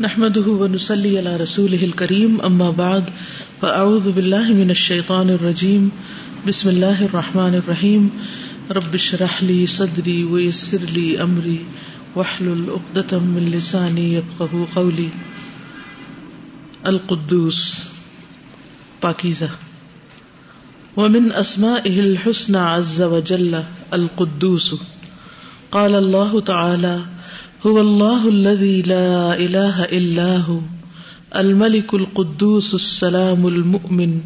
نحمده ونسلي على رسوله الكريم، أما بعد، فأعوذ بالله من الشيطان الرجيم. بسم الله الرحمن الرحيم. رب اشرح لي صدري ويسر لي أمري، واحلل عقدة من لساني يفقه قولي. القدوس پاکیزہ۔ ومن أسمائه الحسنى عز وجل القدوس۔ قال الله تعالى هو الله الذي لا إله إلا هو، الملك القدوس السلام المؤمن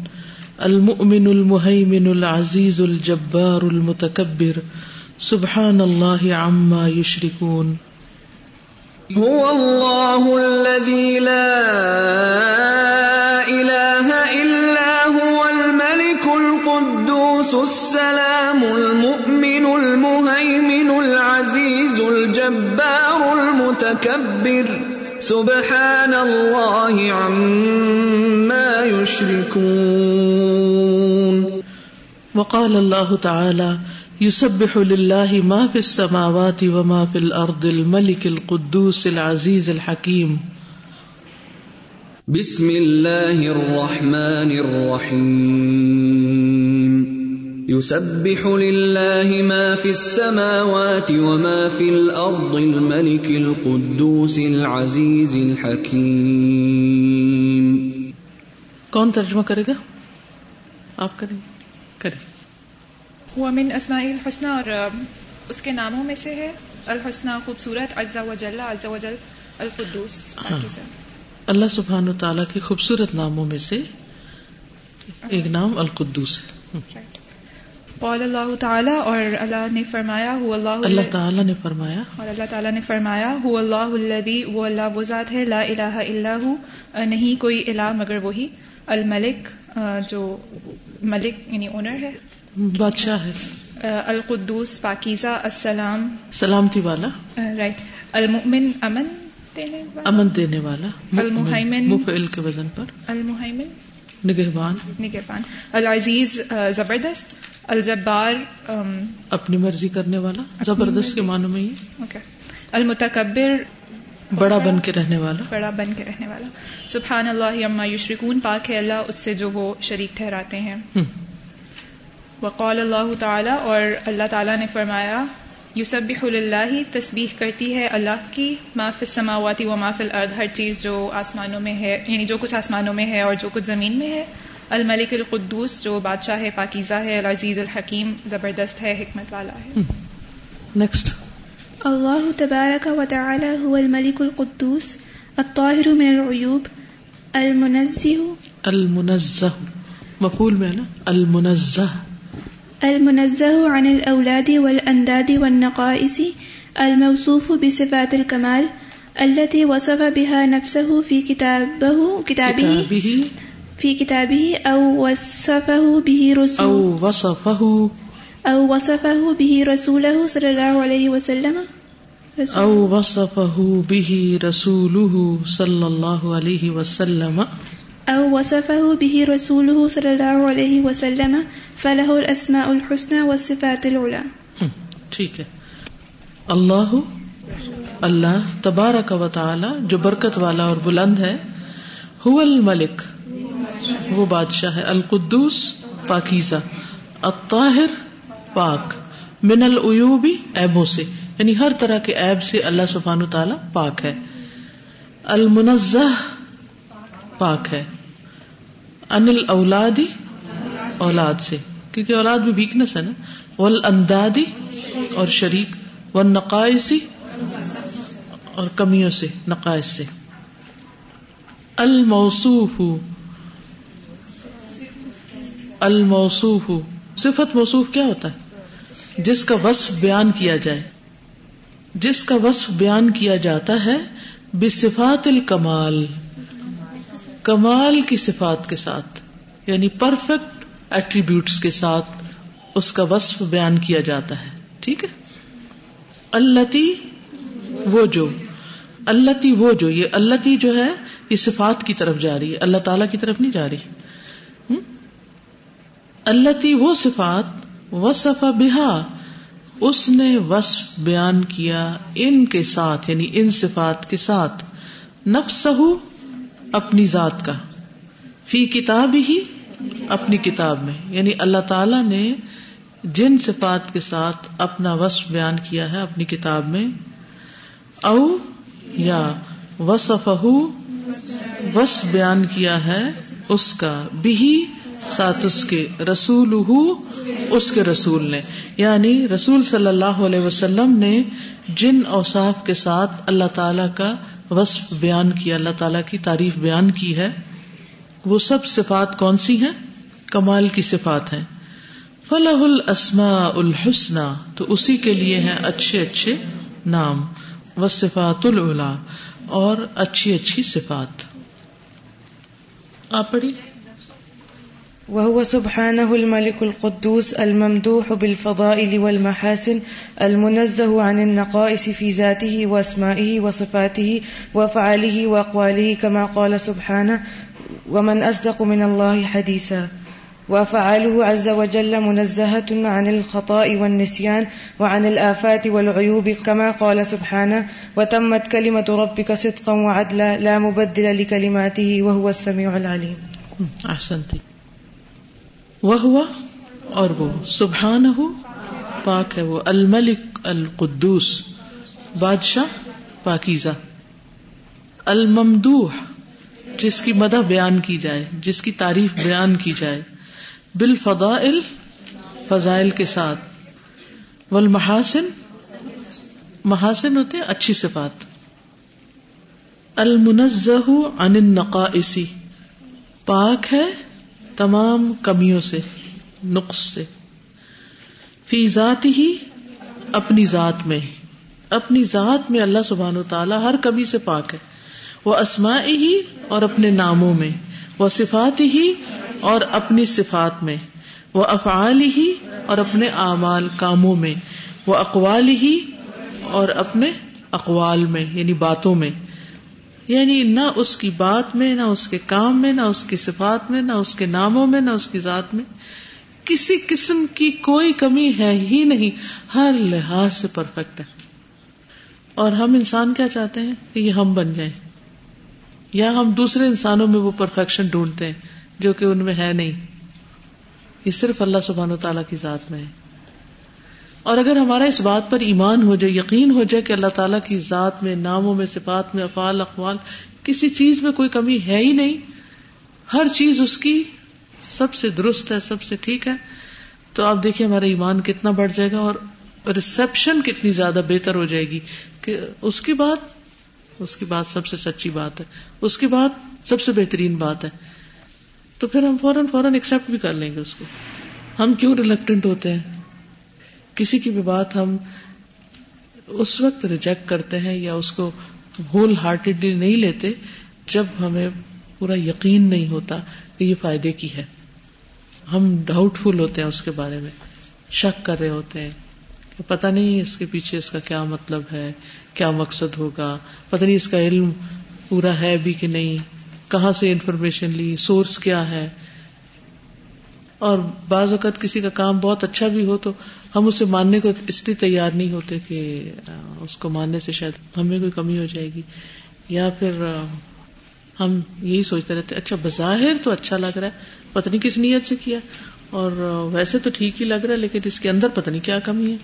المؤمن المهيمن العزيز الجبار المتكبر، سبحان الله عما يشركون. هو الله الذي لا سبحان الله عما يشركون وقال الله تعالى يسبح لله ما في السماوات وما في الأرض الملك القدوس العزيز الحكيم بسم الله الرحمن الرحيم يسبح لله ما في السماوات وما في الأرض الملك القدوس العزيز الحكيم کون ترجمہ کرے گا؟ آپ کریں کریں وہ من اسماء الحسنہ اور اس کے ناموں میں سے ہے۔ الحسنہ خوبصورت عزا و جل عزا و جل القدوس پاکیزہ۔ اللہ سبحان و تعالیٰ کے خوبصورت ناموں میں سے ایک نام القدوس ہے۔ قال اللہ تعالیٰ اور اللہ نے فرمایا هو اللہ اللہ تعالیٰ نے فرمایا اور اللہ تعالیٰ نے فرمایا هو اللہ الذی وہ اللہ وہ ذات ہے لا الہ الا ہو نہیں کوئی الہ مگر وہی الملک جو ملک یعنی اونر ہے۔ بادشاہ ہے۔ القدوس پاکیزہ السلام۔ سلامتی والا۔ رائٹ المؤمن امن دینے والا۔ امن دینے والا۔ المحیمن۔ مفعل کے وزن پر۔ المحیمن۔ نگہبان. نگہبان. العزیز زبردست. الجبار اپنی مرضی کرنے والا. زبردست کے معنوں میں اوکے. المتکبر بڑا بن کے رہنے والا. بڑا بن کے رہنے والا. سبحان اللہ اما یشرکون. پاک ہے اللہ اس سے جو وہ شریک ٹھہراتے ہیں. وقال اللہ تعالی اور اللہ تعالیٰ نے فرمایا یوسبح اللہ تسبیح کرتی ہے اللہ کی ما فی السماوات و ما فی الارض ہر چیز جو آسمانوں میں ہے یعنی جو کچھ آسمانوں میں ہے اور جو کچھ زمین میں ہے۔ الملک القدوس جو بادشاہ ہے پاکیزہ ہے العزیز الحکیم زبردست ہے حکمت والا ہے۔ نیکسٹ الله تبارك وتعالى هو الملك القدوس الطاهر من العيوب المنزه المنزہ مفعول میں ہے نا؟ المنزہ۔ المنزه عن الأولاد والأنداد والنقائص الموصوف بصفات الكمال التي وصف بها نفسه في كتابه كتابه کتابه في كتابه أو وصفه به او رسول وصفه أو وصفه به رسوله صلى الله عليه وسلم. رسول او وصفه به رسوله صلی اللہ علیہ وسلم. أو وصفه به رسوله صلى الله عليه وسلم. فله الأسماء الحسنى والصفات العلى. ٹھیک ہے۔ اللہ اللہ تبارک و تعالی جو برکت والا اور بلند ہے، هو الملک۔ وہ بادشاہ ہے، القدوس پاکیزہ، الطاہر پاک۔ من العیوبی عیبوں سے یعنی ہر طرح کے عیب سے اللہ سبحانہ تعالی پاک ہے۔ المنزہ پاک ہے۔ ان الاولادی اولاد سے، کیونکہ اولاد بھی ویکنس ہے نا۔ والاندادی اور شریک، والنقائصی اور کمیوں سے، نقائص سے۔ الموصوف الموصوف، صفت موصوف کیا ہوتا ہے؟ جس کا وصف بیان کیا جائے۔ جس کا وصف بیان کیا جاتا ہے، بصفات الکمال، کمال کی صفات کے ساتھ یعنی پرفیکٹ ایٹریبیوٹس کے ساتھ اس کا وصف بیان کیا جاتا ہے۔ ٹھیک ہے؟ التی وہ جو التی وہ جو یہ التی جو ہے، یہ صفات کی طرف جا رہی ہے۔ اللہ تعالی کی طرف نہیں جا رہی۔ التی وہ صفات وصف بہا۔ اس نے وصف بیان کیا ان کے ساتھ یعنی ان صفات کے ساتھ۔ نفس اپنی ذات کا۔ فی کتاب ہی اپنی کتاب میں۔ یعنی اللہ تعالی نے جن صفات کے ساتھ اپنا وصف بیان کیا ہے اپنی کتاب میں، او یا وصف وصف بیان کیا ہے اس کا۔ بھی ساتھ اس کے رسول اس کے رسول نے۔ یعنی رسول صلی اللہ علیہ وسلم نے جن اوصاف کے ساتھ اللہ تعالی کا وصف بیان کیا، اللہ تعالی کی تعریف بیان کی ہے۔ وہ سب صفات کون سی ہیں؟ کمال کی صفات ہیں۔ فلاح السما الحسن تو اسی کے لیے ہیں اچھے اچھے نام۔ و صفات العلا، اور اچھی اچھی صفات۔ آپ پڑھی وهو سبحانه الملك القدوس الممدوح بالفضائل والمحاسن المنزه عن النقائص في ذاته واسمائه وصفاته وفعاله واقواله كما قال سبحانه ومن اصدق من الله حديثا وافعاله عز وجل منزهة عن الخطاء والنسيان وعن الآفات والعيوب كما قال سبحانه وتمت كلمة ربك صدقا وعدلا لا مبدل لكلماته وهو السميع العليم. احسنتی وہ ہوا اور وہ سبحان ہو پاک ہے وہ. الملک القدوس. بادشاہ پاکیزہ. الممدوح. جس کی مدح بیان کی جائے، جس کی تعریف بیان کی جائے۔ بالفضائل، فضائل کے ساتھ۔ والمحاسن، محاسن ہوتے ہیں اچھی صفات۔ المنزہ عن النقائص، پاک ہے تمام کمیوں سے، نقص سے۔ فی ذات ہی، اپنی ذات میں۔ اپنی ذات میں اللہ سبحان و تعالیٰ ہر کمی سے پاک ہے۔ وہ اسماء ہی اور اپنے ناموں میں، وہ صفات ہی اور اپنی صفات میں، وہ افعال ہی اور اپنے اعمال کاموں میں، وہ اقوال ہی اور اپنے اقوال میں یعنی باتوں میں۔ یعنی نہ اس کی بات میں، نہ اس کے کام میں، نہ اس کی صفات میں، نہ اس کے ناموں میں، نہ اس کی ذات میں۔ کسی قسم کی کوئی کمی ہے ہی نہیں، ہر لحاظ سے پرفیکٹ ہے۔ اور ہم انسان کیا چاہتے ہیں؟ کہ یہ ہم بن جائیں۔ یا ہم دوسرے انسانوں میں وہ پرفیکشن ڈھونڈتے ہیں جو کہ ان میں ہے نہیں۔ یہ صرف اللہ سبحان و تعالیٰ کی ذات میں ہے۔ اور اگر ہمارا اس بات پر ایمان ہو جائے، یقین ہو جائے کہ اللہ تعالیٰ کی ذات میں، ناموں میں، صفات میں، افعال، اقوال، کسی چیز میں کوئی کمی ہے ہی نہیں۔ ہر چیز اس کی سب سے درست ہے، سب سے ٹھیک ہے۔ تو آپ دیکھیے ہمارا ایمان کتنا بڑھ جائے گا اور ریسپشن کتنی زیادہ بہتر ہو جائے گی کہ اس کی بات اس کی بات سب سے سچی بات ہے۔ اس کی بات سب سے بہترین بات ہے۔ تو پھر ہم فوراً فوراً ایکسپٹ بھی کر لیں گے اس کو۔ ہم کیوں ریلیکٹنٹ ہوتے ہیں؟ کسی کی بھی بات ہم اس وقت ریجیکٹ کرتے ہیں یا اس کو ہول ہارٹیڈلی نہیں لیتے جب ہمیں پورا یقین نہیں ہوتا کہ یہ فائدے کی ہے۔ ہم ڈاؤٹ فل ہوتے ہیں اس کے بارے میں، شک کر رہے ہوتے ہیں۔ پتہ نہیں اس کے پیچھے اس کا کیا مطلب ہے، کیا مقصد ہوگا۔ پتہ نہیں اس کا علم پورا ہے بھی کہ نہیں۔ کہاں سے انفارمیشن لی؟ سورس کیا ہے؟ اور بعض اوقات کسی کا کام بہت اچھا بھی ہو تو ہم اسے ماننے کو اس لیے تیار نہیں ہوتے کہ اس کو ماننے سے شاید ہمیں کوئی کمی ہو جائے گی۔ یا پھر ہم یہی سوچتے رہتے اچھا بظاہر تو اچھا لگ رہا ہے، پتہ نہیں کس نیت سے کیا۔ اور ویسے تو ٹھیک ہی لگ رہا ہے، لیکن اس کے اندر پتہ نہیں کیا کمی ہے۔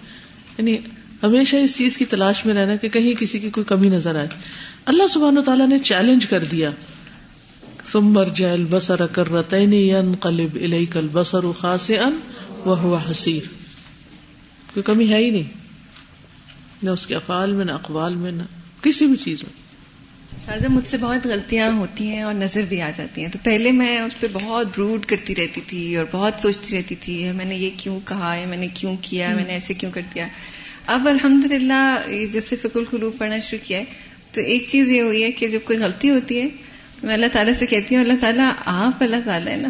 یعنی ہمیشہ اس چیز کی تلاش میں رہنا کہ کہیں کسی کی کوئی کمی نظر آئے۔ اللہ سبحانہ تعالیٰ نے چیلنج کر دیا۔ سمر جیل بسر کر رتین قلب کل بسر خاص ان وہ حسیر۔ کوئی کمی ہے ہی نہیں۔ نہ اس کے افعال میں، نہ اقوال میں، نہ کسی بھی چیز میں۔ سازا مجھ سے بہت غلطیاں ہوتی ہیں اور نظر بھی آ جاتی ہیں۔ تو پہلے میں اس پہ بہت بروڈ کرتی رہتی تھی اور بہت سوچتی رہتی تھی میں نے یہ کیوں کہا ہے میں نے کیوں کیا میں نے ایسے کیوں کر دیا۔ اب الحمد للہ جب سے فکر الخلوب پڑھنا شروع کیا ہے تو ایک چیز یہ ہوئی ہے کہ جب کوئی غلطی ہوتی ہے میں اللہ تعالیٰ سے کہتی ہوں اللہ تعالیٰ آپ اللہ تعالیٰ ہے نا۔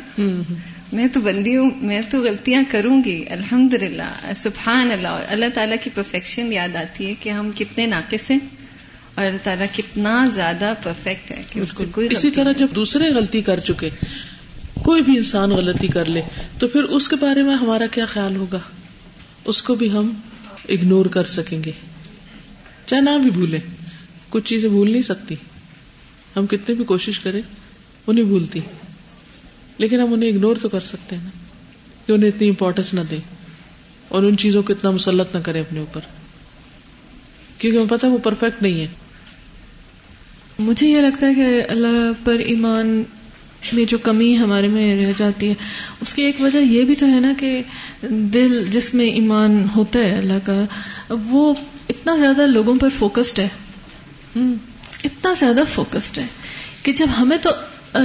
میں تو بندی ہوں میں تو غلطیاں کروں گی الحمد للہ سبحان اللہ۔ اور اللہ تعالیٰ کی پرفیکشن یاد آتی ہے کہ ہم کتنے ناقص ہیں۔ اور اللہ تعالیٰ کتنا زیادہ پرفیکٹ ہے کہ اس کو کوئی اسی طرح جب دوسرے غلطی کر چکے کوئی بھی انسان غلطی کر لے تو پھر اس کے بارے میں ہمارا کیا خیال ہوگا؟ اس کو بھی ہم اگنور کر سکیں گے۔ چاہے نہ بھی بھولے کچھ چیزیں بھول نہیں سکتی۔ ہم کتنے بھی کوشش کریں وہ نہیں بھولتی۔ لیکن ہم انہیں اگنور تو کر سکتے ہیں نا کہ انہیں اتنی امپورٹینس نہ دیں اور ان چیزوں کو اتنا مسلط نہ کریں اپنے اوپر۔ کیونکہ ہمیں پتا وہ پرفیکٹ نہیں ہے۔ مجھے یہ لگتا ہے کہ اللہ پر ایمان میں جو کمی ہمارے میں رہ جاتی ہے اس کی ایک وجہ یہ بھی تو ہے نا کہ دل جس میں ایمان ہوتا ہے اللہ کا وہ اتنا زیادہ لوگوں پر فوکسڈ ہے۔ اتنا زیادہ فوکسڈ ہے کہ جب ہمیں تو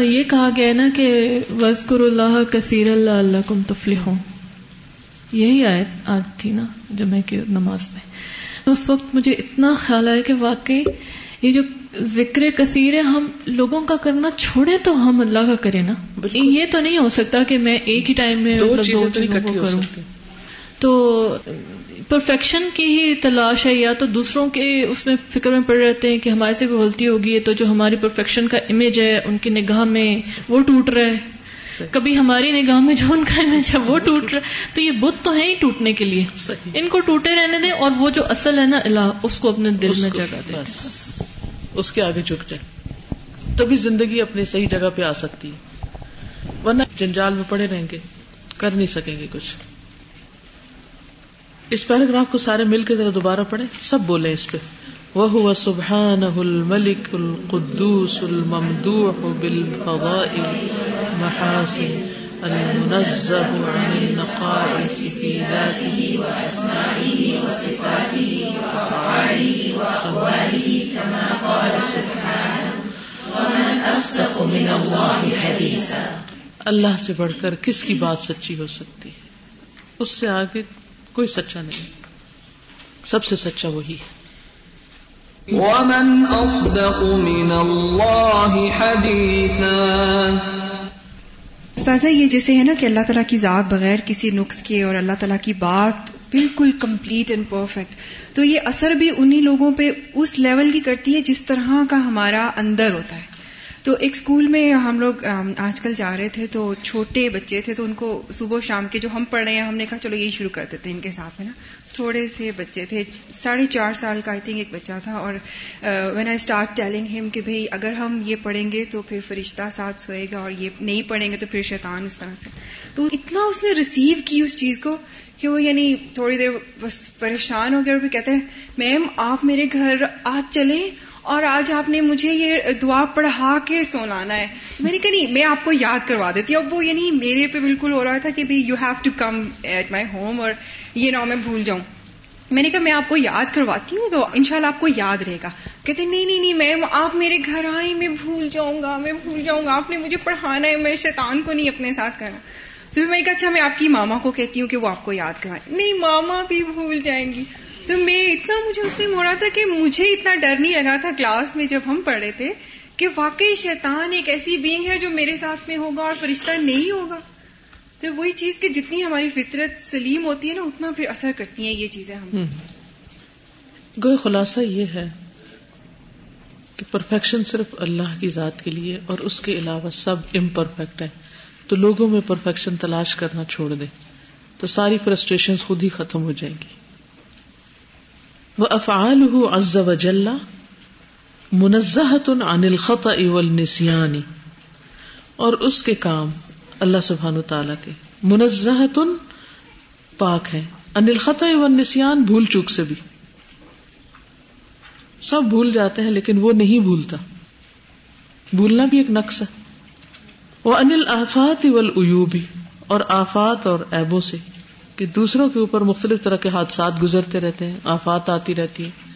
یہ کہا گیا نا کہ وزقر اللہ کثیر اللہ اللہ کم ہوں یہی آئے آج تھی نا جمعہ کی نماز میں۔ اس وقت مجھے اتنا خیال آیا کہ واقعی یہ جو ذکر کثیر ہے ہم لوگوں کا کرنا چھوڑے تو ہم اللہ کا کریں نا۔ یہ تو نہیں ہو سکتا کہ میں ایک ہی ٹائم میں دو مطلب چیزوں کو کروں۔ تو پرفیکشن کی ہی تلاش ہے یا تو دوسروں کے اس میں فکر میں پڑ رہتے ہیں کہ ہمارے سے کوئی غلطی ہوگی تو جو ہماری پرفیکشن کا امیج ہے ان کی نگاہ میں وہ ٹوٹ رہا ہے۔ کبھی ہماری نگاہ میں جو ان کا امیج ہے وہ ٹوٹ رہا ہے۔ تو یہ بت تو ہے ہی ٹوٹنے کے لیے۔ ان کو ٹوٹے رہنے دیں اور وہ جو اصل ہے نا الہ اس کو اپنے دل میں جگہ دیں۔ اس کے آگے جھک جائے۔ تبھی زندگی اپنی صحیح جگہ پہ آ سکتی ہے۔ ورنہ جنجال میں پڑے رہیں گے، کر نہیں سکیں گے کچھ۔ اس پیراگراف کو سارے مل کے ذرا دوبارہ پڑھیں۔ سب بولے اس پہ۔ وہ سبحان الملک القدوس الممدوح بالفضائل محاسن المنزه عن النقائص في ذاته وأسمائه وصفاته وأفعاله وأقواله كما قال سبحانه. ومن أصدق من الله حديثا. اللہ سے بڑھ کر کس کی بات سچی ہو سکتی ہے؟ اس سے آگے کوئی سچا نہیں۔ سب سے سچا وہی ہے۔ ومن أصدق من الله حديثا۔ استاذہ، یہ جیسے ہے نا کہ اللہ تعالیٰ کی ذات بغیر کسی نقص کے اور اللہ تعالیٰ کی بات بالکل کمپلیٹ اینڈ پرفیکٹ تو یہ اثر بھی انہی لوگوں پہ اس لیول کی کرتی ہے جس طرح کا ہمارا اندر ہوتا ہے۔ تو ایک اسکول میں ہم لوگ آج کل جا رہے تھے تو چھوٹے بچے تھے تو ان کو صبح و شام کے جو ہم پڑھ رہے ہیں، ہم نے کہا چلو یہی شروع کر دیتے ہیں ان کے ساتھ میں نا؟ تھوڑے سے بچے تھے، ساڑھے چار سال کا آئی تھنک ایک بچہ تھا اور وین آئی اسٹارٹ ٹیلنگ ہم کہ بھئی اگر ہم یہ پڑھیں گے تو پھر فرشتہ ساتھ سوئے گا اور یہ نہیں پڑھیں گے تو پھر شیطان اس طرح سے۔ تو اتنا اس نے ریسیو کی اس چیز کو کہ وہ یعنی تھوڑی دیر بس پریشان ہو گیا اور پھر کہتے ہیں میم آپ میرے گھر آج چلیں اور آج آپ نے مجھے یہ دعا پڑھا کے سونانا ہے۔ میں نے کہا نہیں، میں آپ کو یاد کروا دیتی ہوں۔ اب وہ یعنی میرے پہ بالکل ہو رہا تھا کہ you have to come at my home اور یہ نہ میں بھول جاؤں۔ میں نے کہا میں آپ کو یاد کرواتی ہوں تو انشاءاللہ آپ کو یاد رہے گا۔ کہتے نہیں نہیں نہیں، میم، آپ میرے گھر آئیں، میں بھول جاؤں گا، میں بھول جاؤں گا۔ آپ نے مجھے پڑھانا ہے، میں شیطان کو نہیں اپنے ساتھ کرنا تو پھر میں نے کہا اچھا میں آپ کی ماما کو کہتی ہوں کہ وہ آپ کو یاد کروائیں۔ نہیں، ماما بھی بھول جائیں گی۔ تو میں اتنا مجھے اس ٹائم ہو رہا تھا کہ مجھے اتنا ڈر نہیں لگا تھا کلاس میں جب ہم پڑھے تھے کہ واقعی شیطان ایک ایسی بینگ ہے جو میرے ساتھ میں ہوگا اور فرشتہ نہیں ہوگا۔ تو وہی چیز کہ جتنی ہماری فطرت سلیم ہوتی ہے نا، اتنا پھر اثر کرتی ہیں یہ چیزیں ہم۔ گوئے خلاصہ یہ ہے کہ پرفیکشن صرف اللہ کی ذات کے لیے اور اس کے علاوہ سب امپرفیکٹ ہے تو لوگوں میں پرفیکشن تلاش کرنا چھوڑ دیں۔ تو ساری فرسٹریشن خود ہی ختم ہو جائیں گی۔ وہ افعال عز وجل منزہت عن الخطا والنسیان، اور اس کے کام اللہ سبحانہ تعالی کے۔ منزہت پاک ہے ان الخطا والنسیان بھول چوک سے بھی۔ سب بھول جاتے ہیں، لیکن وہ نہیں بھولتا۔ بھولنا بھی ایک نقص ہے۔ وہ انل آفات والعیوبی اور آفات اور ایبوں سے۔ کہ دوسروں کے اوپر مختلف طرح کے حادثات گزرتے رہتے ہیں، آفات آتی رہتی ہیں،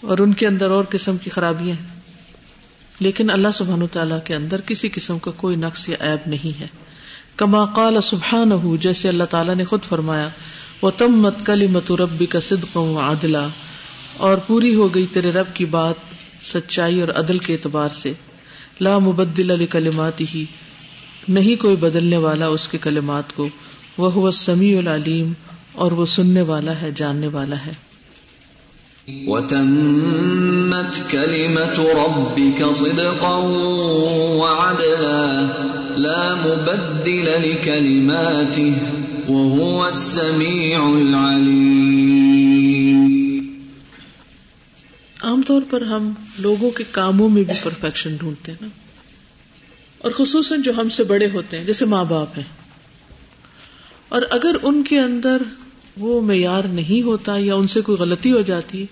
اور ان کے اندر اور قسم کی خرابیاں ہیں۔ لیکن اللہ سبحان تعالیٰ کے اندر کسی قسم کا کوئی نقص یا عیب نہیں ہے۔ کما قال سبحان جیسے اللہ تعالیٰ نے خود فرمایا وہ تم مت کلی مت ربی کا صدق عادلہ اور پوری ہو گئی تیرے رب کی بات سچائی اور عدل کے اعتبار سے۔ لا مبدل علی کلمات ہی نہیں کوئی بدلنے والا اس کے کلمات کو۔ وہ ہوا سمیع العلیم اور وہ سننے والا ہے جاننے والا ہے۔ وتمت كلمة ربك صدقا وعدلا لا مبدل لكلماته وهو السميع العليم عام طور پر ہم لوگوں کے کاموں میں بھی پرفیکشن ڈھونڈتے ہیں نا۔ اور خصوصاً جو ہم سے بڑے ہوتے ہیں جیسے ماں باپ ہیں۔ اور اگر ان کے اندر وہ معیار نہیں ہوتا یا ان سے کوئی غلطی ہو جاتی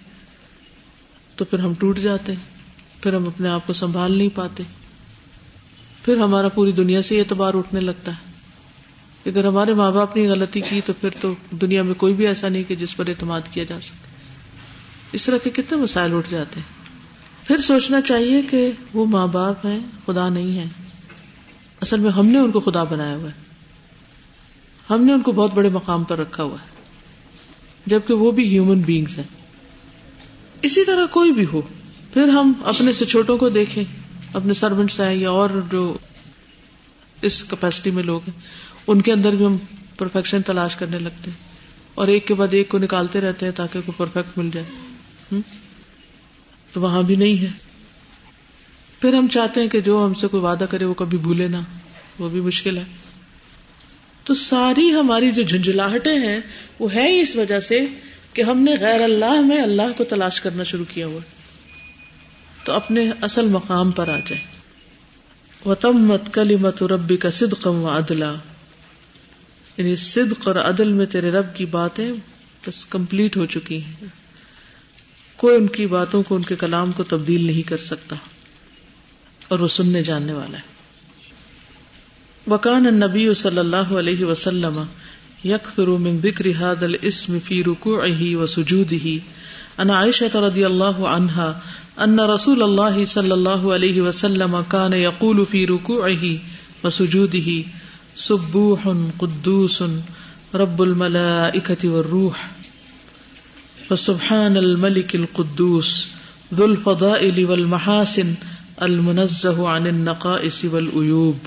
تو پھر ہم ٹوٹ جاتے ہیں، پھر ہم اپنے آپ کو سنبھال نہیں پاتے۔ پھر ہمارا پوری دنیا سے اعتبار اٹھنے لگتا ہے۔ اگر ہمارے ماں باپ نے غلطی کی تو پھر تو دنیا میں کوئی بھی ایسا نہیں کہ جس پر اعتماد کیا جا سکے۔ اس طرح کے کتنے مسائل اٹھ جاتے ہیں۔ پھر سوچنا چاہیے کہ وہ ماں باپ ہیں، خدا نہیں ہے اصل میں ہم نے ان کو خدا بنایا ہوا ہے۔ ہم نے ان کو بہت بڑے مقام پر رکھا ہوا ہے، جبکہ وہ بھی ہیومن بینگس ہیں۔ اسی طرح کوئی بھی ہو، پھر ہم اپنے سے چھوٹوں کو دیکھیں، اپنے سروینٹس ہیں یا اور جو اس کیپیسٹی میں لوگ ہیں، ان کے اندر بھی ہم پرفیکشن تلاش کرنے لگتے ہیں۔ اور ایک کے بعد ایک کو نکالتے رہتے ہیں تاکہ کوئی پرفیکٹ مل جائے۔ تو وہاں بھی نہیں ہے۔ پھر ہم چاہتے ہیں کہ جو ہم سے کوئی وعدہ کرے، وہ کبھی بھولے نہ، وہ بھی مشکل ہے۔ تو ساری ہماری جو جھنجھلاہٹیں ہیں وہ ہے ہی اس وجہ سے کہ ہم نے غیر اللہ میں اللہ کو تلاش کرنا شروع کیا ہوا۔ تو اپنے اصل مقام پر آ جائے و تم مت کلی مت ربی کا صدقم و ادلا یعنی صدق اور عدل میں تیرے رب کی باتیں بس کمپلیٹ ہو چکی ہیں۔ کوئی ان کی باتوں کو، ان کے کلام کو تبدیل نہیں کر سکتا۔ اور وہ سننے جاننے والا ہے۔ وکان النبی صلی اللہ علیہ وسلم يكثر من ذكر هذا الاسم في ركوعه وسجوده. ان عائشة رضي الله عنها ان رسول الله صلى الله عليه وسلم كان يقول في ركوعه وسجوده، سبوح قدوس، رب الملائكة والروح. فسبحان الملك القدوس، ذو الفضائل والمحاسن، المنزه عن النقائص والعيوب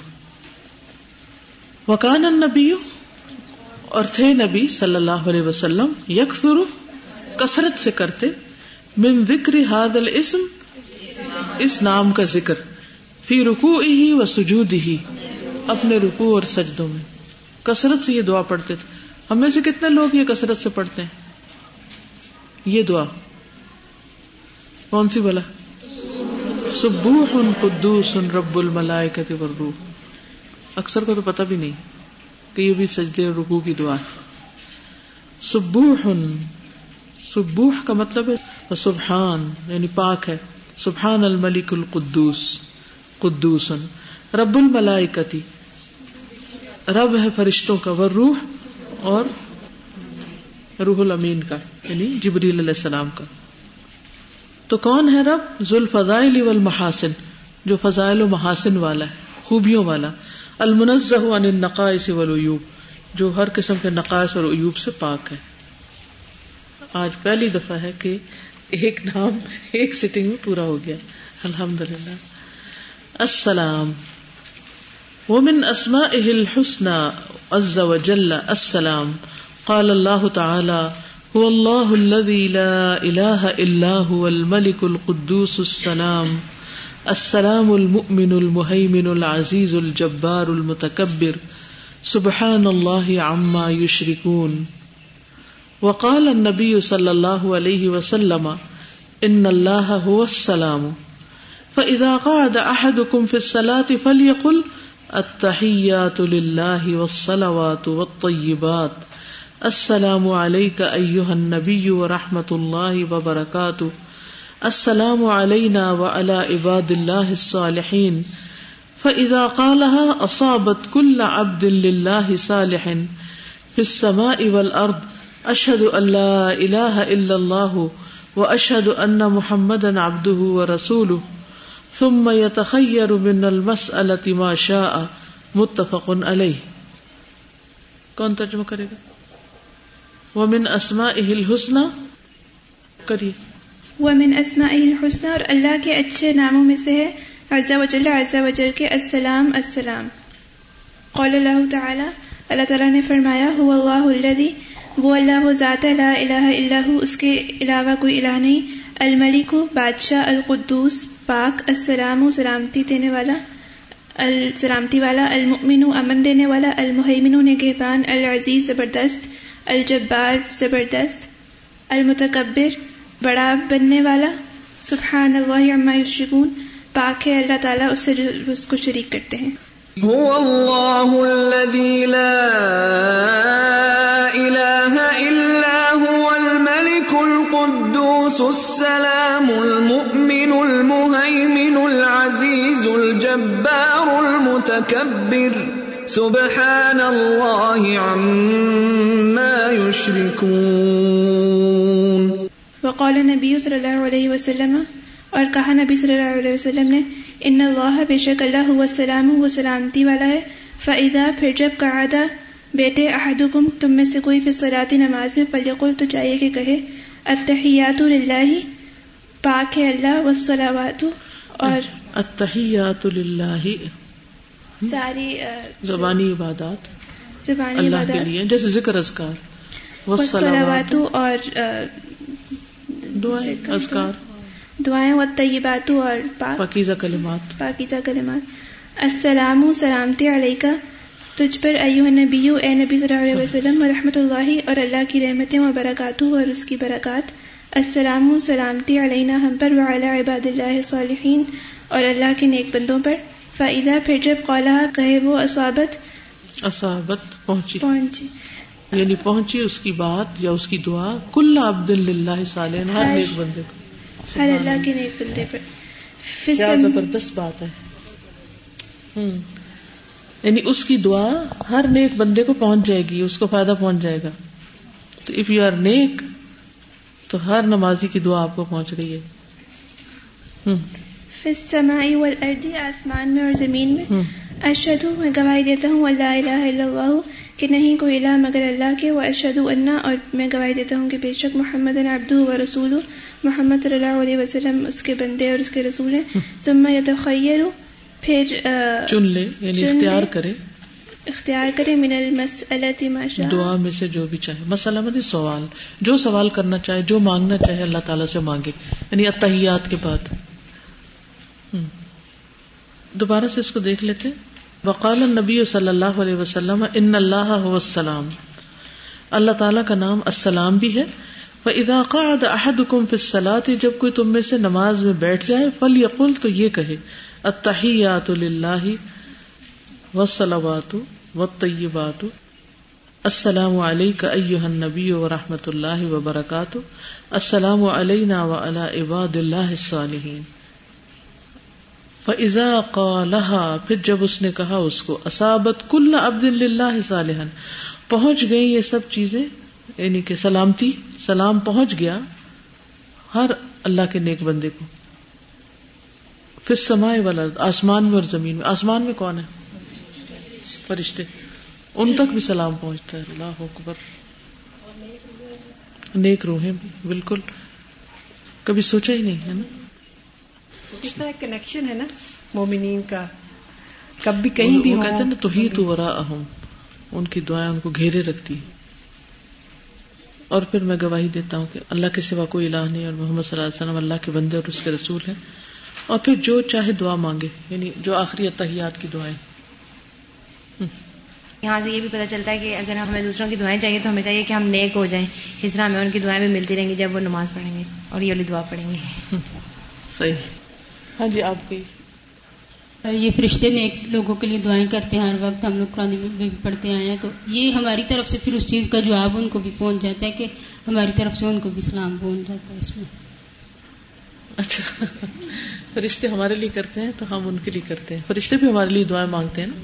وکان النبی اور تھے نبی صلی اللہ علیہ وسلم یکفر کثرت سے کرتے من ذکر ہاد الاسم اس نام کا ذکر، فی رکو ہی و سجود ہی اپنے رکو اور سجدوں میں۔ کثرت سے یہ دعا پڑھتے تھے۔ ہم میں سے کتنے لوگ یہ کثرت سے پڑھتے ہیں؟ یہ دعا۔ کون سی بلا سبوح قدوس رب الملائکت والروح۔ اکثر کو تو پتا بھی نہیں کہ یہ بھی سجدے اور رکو کی دعا ہے۔ سبوح سبوح کا مطلب ہے سبحان یعنی پاک ہے۔ سبحان الملک القدوس قدوس رب الملائکتی، رب ہے فرشتوں کا وہ روح اور روح الامین کا یعنی جبریل علیہ السلام کا۔ تو کون ہے رب؟ ذوالفضائل والمحاسن، جو فضائل و محاسن والا ہے، خوبیوں والا۔ المنزہ عن النقائص والعیوب جو ہر قسم کے نقائص اور عیوب سے پاک ہے آج پہلی دفعہ ہے کہ ایک نام، ایک سٹنگ میں پورا ہو گیا۔ الحمد للہ السلام۔ ومن اسمائه الحسنى عز وجل السلام۔ قال الله تعالى، هو الله الذي لا اله الا هو الملك القدوس السلام۔ السلام المؤمن المهيمن العزيز الجبار المتكبر. سبحان الله عما يشركون. وقال النبي صلى الله عليه وسلم ان الله هو السلام. فإذا قعد أحدكم في الصلاة فليقل، التحيات لله والصلوات والطيبات. السلام عليك أيها النبي ورحمة الله وبركاته. السلام علینا وعلى عباد اللہ الصالحین، فإذا قالها أصابت كل عبد لله صالح في السماء والأرض، أشهد أن لا إله إلا الله وأشهد أن محمدا عبده ورسوله. ثم يتخير من المسألة ما شاء، متفق عليه. کون ترجمہ کرے گا؟ ومن اسمائه الحسنى، کریے۔ ومن اسمائه الحسنى اور اللہ کے اچھے ناموں میں سے ہے۔ عز و جل عز و جل کے السلام السلام۔ قول اللہ تعالی اللہ تعالیٰ نے فرمایا، هو اللہ الذي، وہ اللہ وہ ذات لا الہ الا ہو، اس کے علاوہ کوئی الہ نہیں۔ الملک، بادشاہ، القدوس، پاک، السلام، سلامتی دینے والا سلامتی والا، المؤمن، امن دینے والا المحمن نگہبان، العزیز، زبردست، الجبار، زبردست، المتکبر بڑا بننے والا۔ سبحان اللہ عما یشرکون۔ پاک ہے، اللہ تعالیٰ اس سے جو اس کو شریک کرتے ہیں۔ هو الله الذي لا إله إلا هو الملك القدوس السلام المؤمن المهيمن العزيز الجبار المتكبر سبحان الله عما يشركون وقال نبی صلی اللہ علیہ وسلم اور کہا نبی صلی اللہ علیہ وسلم نے ان اللہ بے شک اللہ ہوا السلام وہ سلامتی والا ہے۔ فعدا پھر جب قعدہ بیٹے احدکم تم میں سے کوئی فصلاتی نماز میں فلیقل تو چاہیے کہ کہے التحیات للہ پاک ہے اللہ والصلوات اور التحیات للہ۔ ساری زبانی عبادات زبانی اللہ کے عبادات۔ لیے جیسے ذکر اذکار۔ والصلوات۔ اور دعائیں اذکار دعائیں۔ و طیبات اور پاک پاکیزہ کلمات۔ پاکیزہ کلمات۔ السلام سلامتی علیکہ۔ تجھ پر ایو نبیو اے نبی صلی اللہ علیہ وسلم و رحمۃ اللہ اور اللہ کی رحمتیں و برکاتہ اور اس کی برکات۔ السلام سلامتی علینا ہم پر وعلی عباد اللہ صالحین اور اللہ کے نیک بندوں پر۔ فائدہ پھر جب قولہ کہے وہ اصابت اصابت پہنچی۔ پہنچی۔ یعنی پہنچی اس کی بات یا اس کی دعا کل عبد اللہ صالح ہر نیک بندے کو۔ ہر اللہ کے نیک بندے پر۔ کیا زبردست بات ہے۔ یعنی اس کی دعا ہر نیک بندے کو پہنچ جائے گی اس کو فائدہ پہنچ جائے گا۔ تو اف یو آر نیک تو ہر نمازی کی دعا آپ کو پہنچ رہی ہے۔ والارض آسمان میں اور زمین میں۔ ہم۔ اشہد میں گواہی دیتا ہوں اللہ الہ الا اللہ کہ نہیں کوئی الہ مگر اللہ کے وہ اشہد انا اور میں گواہی دیتا ہوں کہ بے شک محمد عبد و رسول محمد صلی اللہ علیہ وسلم اس کے بندے اور اس کے رسول ہیں. ثم یتخیر پھر چن لے یعنی چن اختیار لے۔ کرے. اختیار کرے من المسألة ما شاء. دعا میں سے جو بھی چاہے. مسئلہ مطلب سوال. جو سوال کرنا چاہے جو مانگنا چاہے اللہ تعالیٰ سے مانگے. یعنی اتحیات کے بعد۔ دوبارہ سے اس کو دیکھ لیتے وقال النبی صلی اللہ علیہ وسلم، ان اللہ هو السلام. اللہ تعالیٰ کا نام السلام بھی ہے۔ وَإِذَا قَعَدَ أَحَدُكُمْ فِي الصَّلَاةِ، جب کوئی تم میں سے نماز میں بیٹھ جائے، فَلْيَقُلْ، تو یہ کہے التحیات للہ والصلوات والطیبات السلام علیک ایہا النبی ورحمۃ اللہ وبرکاتہ۔ السلام علینا وعلی عباد اللہ الصالحین۔ فَإِذَا قَالَهَا، پھر جب اس نے کہا اس کو، اصابت کل عبد اللہ صالحا، پہنچ گئی یہ سب چیزیں یعنی کہ سلامتی، سلام پہنچ گیا ہر اللہ کے نیک بندے کو۔ پھر سمائے والا آسمان میں اور زمین میں۔ آسمان میں کون ہے؟ فرشتے۔ ان تک بھی سلام پہنچتا ہے۔ اللہ اکبر۔ نیک روحیں بھی، بالکل۔ کبھی سوچا ہی نہیں، ہے نا؟ کتنا ایک کنیکشن ہے نا مومنین کا؟ کب بھی کہیں بھی کہتے ہیں نا تو ہی تو ورا اہم ان کی دعائیں ان کو گھیرے رکھتی ہیں۔ اور پھر میں گواہی دیتا ہوں کہ اللہ کے سوا کوئی الہ نہیں اور محمد صلی اللہ علیہ وسلم اللہ کے بندے اور اس کے رسول ہیں۔ اور پھر جو چاہے دعا مانگے یعنی جو آخری اتحیات کی دعائیں۔ یہاں سے یہ بھی پتہ چلتا ہے کہ اگر ہمیں دوسروں کی دعائیں چاہیے تو ہمیں چاہیے کہ ہم نیک ہو جائیں۔ اس طرح ہمیں ان کی دعائیں بھی ملتی رہیں گی جب وہ نماز پڑھیں گے اور یہ والی دعا پڑھیں گے۔ صحیح۔ ہاں جی آپ کی یہ فرشتے نیک لوگوں کے لیے دعائیں کرتے ہیں ہر وقت ہم لوگ قرآن میں بھی پڑھتے آئے ہیں۔ تو یہ ہماری طرف سے پھر اس چیز کا جواب ان کو بھی پہنچ جاتا ہے کہ ہماری طرف سے ان کو بھی سلام پہنچ جاتا ہے اس میں۔ اچھا۔ فرشتے ہمارے لیے کرتے ہیں تو ہم ان کے لیے کرتے ہیں۔ فرشتے بھی ہمارے لیے دعائیں مانگتے ہیں نا۔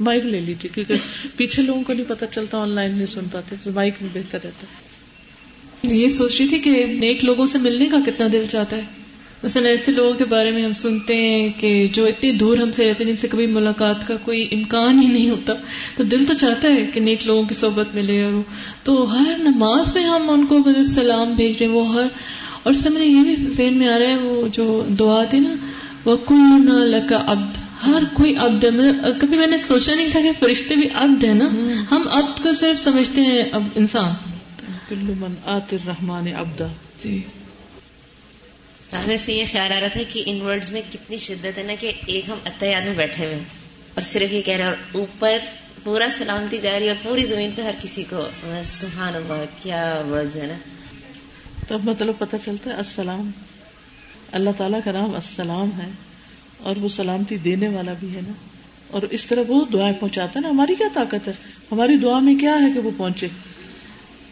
مائک لے لیجیے کیونکہ پیچھے لوگوں کو نہیں پتا چلتا آن لائن نہیں سن پاتے تو مائک میں بہتر رہتا۔ ہے یہ سوچ رہی تھی کہ نیک لوگوں سے ملنے کا کتنا دل چاہتا ہے۔ مثلا ایسے لوگوں کے بارے میں ہم سنتے ہیں کہ جو اتنی دور ہم سے رہتے ہیں جن سے کبھی ملاقات کا کوئی امکان ہی نہیں ہوتا تو دل تو چاہتا ہے کہ نیک لوگوں کی صحبت ملے اور تو ہر نماز میں ہم ان کو سلام بھیج رہے ہیں وہ ہر۔ اور سب یہ بھی ذہن میں آ رہا ہے وہ جو دعا تھی نا وہ کل لکا عبد۔ ہر کوئی عبد ہے مطلب کبھی میں نے سوچا نہیں تھا کہ فرشتے بھی عبد ہے نا ہم عبد کو صرف سمجھتے ہیں اب انسان۔ کلو من آت الرحمان عبدا جی۔ سامنے سے یہ خیال آ رہا تھا کہ ان ورڈز میں کتنی شدت ہے نا کہ ایک ہم اتحاد میں بیٹھے ہوئے اور صرف یہ کہہ رہے ہیں اور اوپر پورا سلامتی جا رہی ہے اور پوری زمین پہ ہر کسی کو سبحان اللہ کیا ورڈز ہے نا۔ تب مطلب پتہ چلتا ہے، السلام۔ اللہ تعالیٰ کا نام السلام ہے اور وہ سلامتی دینے والا بھی ہے نا۔ اور اس طرح وہ دعائیں پہنچاتا ہے نا، ہماری کیا طاقت ہے؟ ہماری دعا میں کیا ہے کہ وہ پہنچے؟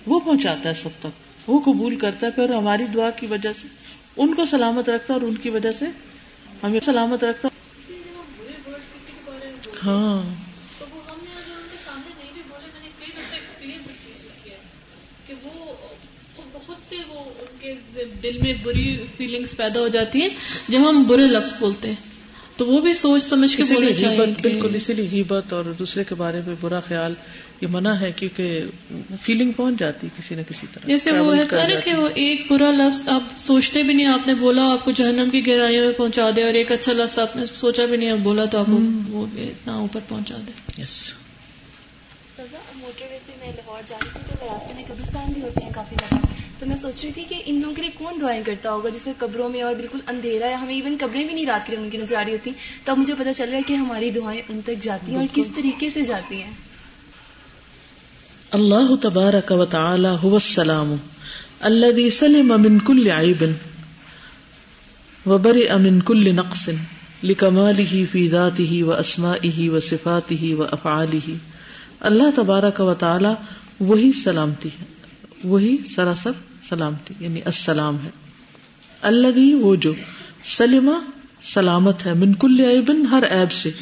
وہ پہنچاتا ہے سب تک۔ وہ قبول کرتا ہے پھر ہماری دعا کی وجہ سے۔ ان کو سلامت رکھتا اور ان کی وجہ سے ہمیں سلامت رکھتا۔ ہاں۔ دل میں بری فیلنگز پیدا ہو جاتی ہیں جب ہم برے لفظ بولتے ہیں۔ تو وہ بھی سوچ سمجھ کے بولنا چاہیے بالکل اسی لیے غیبت اور دوسرے کے بارے میں برا خیال یہ منع ہے کیونکہ فیلنگ پہنچ جاتی کسی نہ کسی طرح. جیسے وہ ہے نا کہ وہ ایک برا لفظ آپ سوچتے بھی نہیں آپ نے بولا آپ کو جہنم کی گہرائیوں میں پہنچا دے اور ایک اچھا لفظ آپ نے سوچا بھی نہیں آپ بولا تو آپ وہ اتنا اوپر پہنچا دے۔ یس موٹر وے سے میں لاہور جا رہی تھی تو راستے میں قبرستان بھی ہوتے ہیں کافی زیادہ۔ تو میں سوچ رہی تھی کہ ان لوگوں کے لیے کون دعائیں کرتا ہوگا جسے قبروں میں اور بالکل اندھیرا ہے ہمیں ایون قبریں بھی نہیں رات کے لیے ان کی نظر آ رہی ہوتی۔ تب مجھے پتا چل رہا ہے کہ ہماری دعائیں ان تک جاتی ہیں اور کس طریقے سے جاتی ہیں۔ اللہ تبارک و تعالی هو السلام الذي سلم من كل عيب وبرئ من كل نقص لكماله في ذاته واسمائه وصفاته وافعاله اللہ تبارک و تعالی وہی سلامتی ہے، وہی سراسر سلامتی یعنی السلام ہے۔ اللہ وہ جو سلما سلامت ہے من کل عیبن ہر عیب سے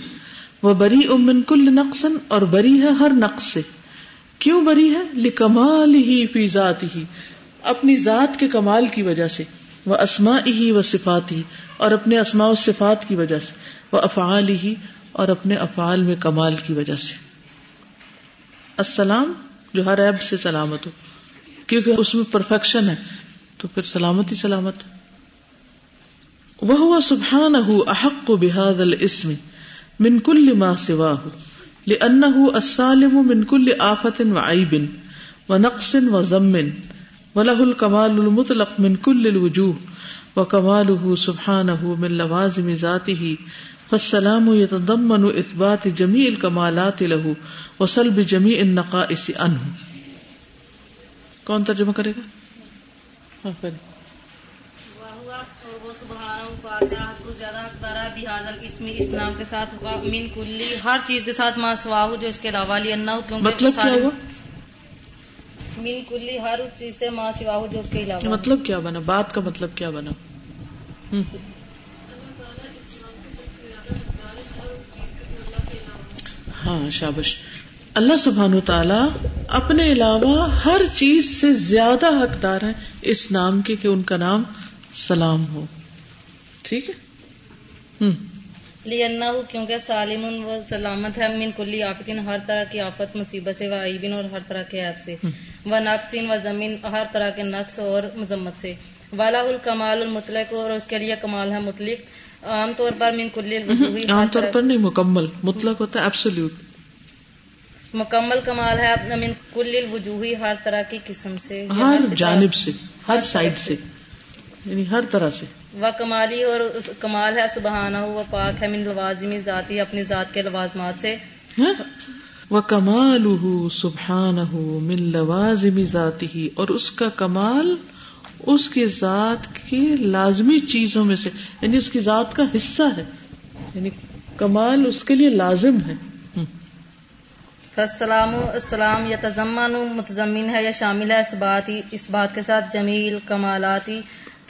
وہ بری ام من کل نقصن اور بری ہے ہر نقص سے۔ کیوں بری ہے؟ لکمال ہی فی ذات ہی اپنی ذات کے کمال کی وجہ سے وہ اسما ہی و صفات ہی اور اپنے اسماء و صفات کی وجہ سے وہ افعال ہی اور اپنے افعال میں کمال کی وجہ سے۔ السلام جو ہر عیب سے سلامت ہو، کیونکہ اس میں پرفیکشن ہے، تو پھر سلامت ہی سلامت وہ سبحان احق بحاد السم من کل ما سواہ لأنه السالم من كل آفة وعيب ونقص وضم وله الكمال المطلق من كل الوجوه، وكماله سبحانه من لوازم ذاته، فالسلام يتضمن إثبات جميع الكمالات له وسلب جميع النقائص عنه. کون ترجمہ کرے گا؟ ہاں اسلام کے ساتھ مین کلی ہر چیز کے ساتھ ماں سوا جو اس کے علاوہ لی انا مطلب کیا ہوا؟ مین کلی ہر چیز سے ماں سوا جو اس کے علاوہ مطلب کیا بنا؟ بات کا مطلب کیا بنا؟ ہاں شابش۔ اللہ سبحان تعالی اپنے علاوہ ہر چیز سے زیادہ حقدار ہیں اس نام کے کہ ان کا نام سلام ہو۔ ٹھیک ہے؟ لینا ہو کیونکہ سالم وہ سلامت ہے من کلی آفتین ہر طرح کی آفت مصیبت سے و عیبن اور ہر طرح کے عیب سے۔ وہ نقصین و زمین ہر طرح کے نقص اور مذمت سے۔ والا الکمال المطلق اور اس کے لیے کمال ہے مطلق۔ عام طور پر من کلی عام طور پر نہیں مکمل۔ مطلق ہوتا ہے ایبسولوٹ مکمل کمال ہے من کل الوجوہی ہر طرح کی قسم سے ہر جانب سے۔ ہر سائڈ سے۔ یعنی ہر طرح سے۔ وہ کمالی اور کمال ہے سبحانہ وہ پاک ہے من لوازمی ذاتی اپنی ذات کے لوازمات سے۔ وہ کمال سبحان من لوازمی ذاتی ہی اور اس کا کمال اس کی ذات کی لازمی چیزوں میں سے یعنی اس کی ذات کا حصہ ہے۔ یعنی کمال اس کے لیے لازم ہے۔ السلام السلام یا تزمان متضمن ہے یا شامل ہے اس بات اس بات کے ساتھ جمیل کمالاتی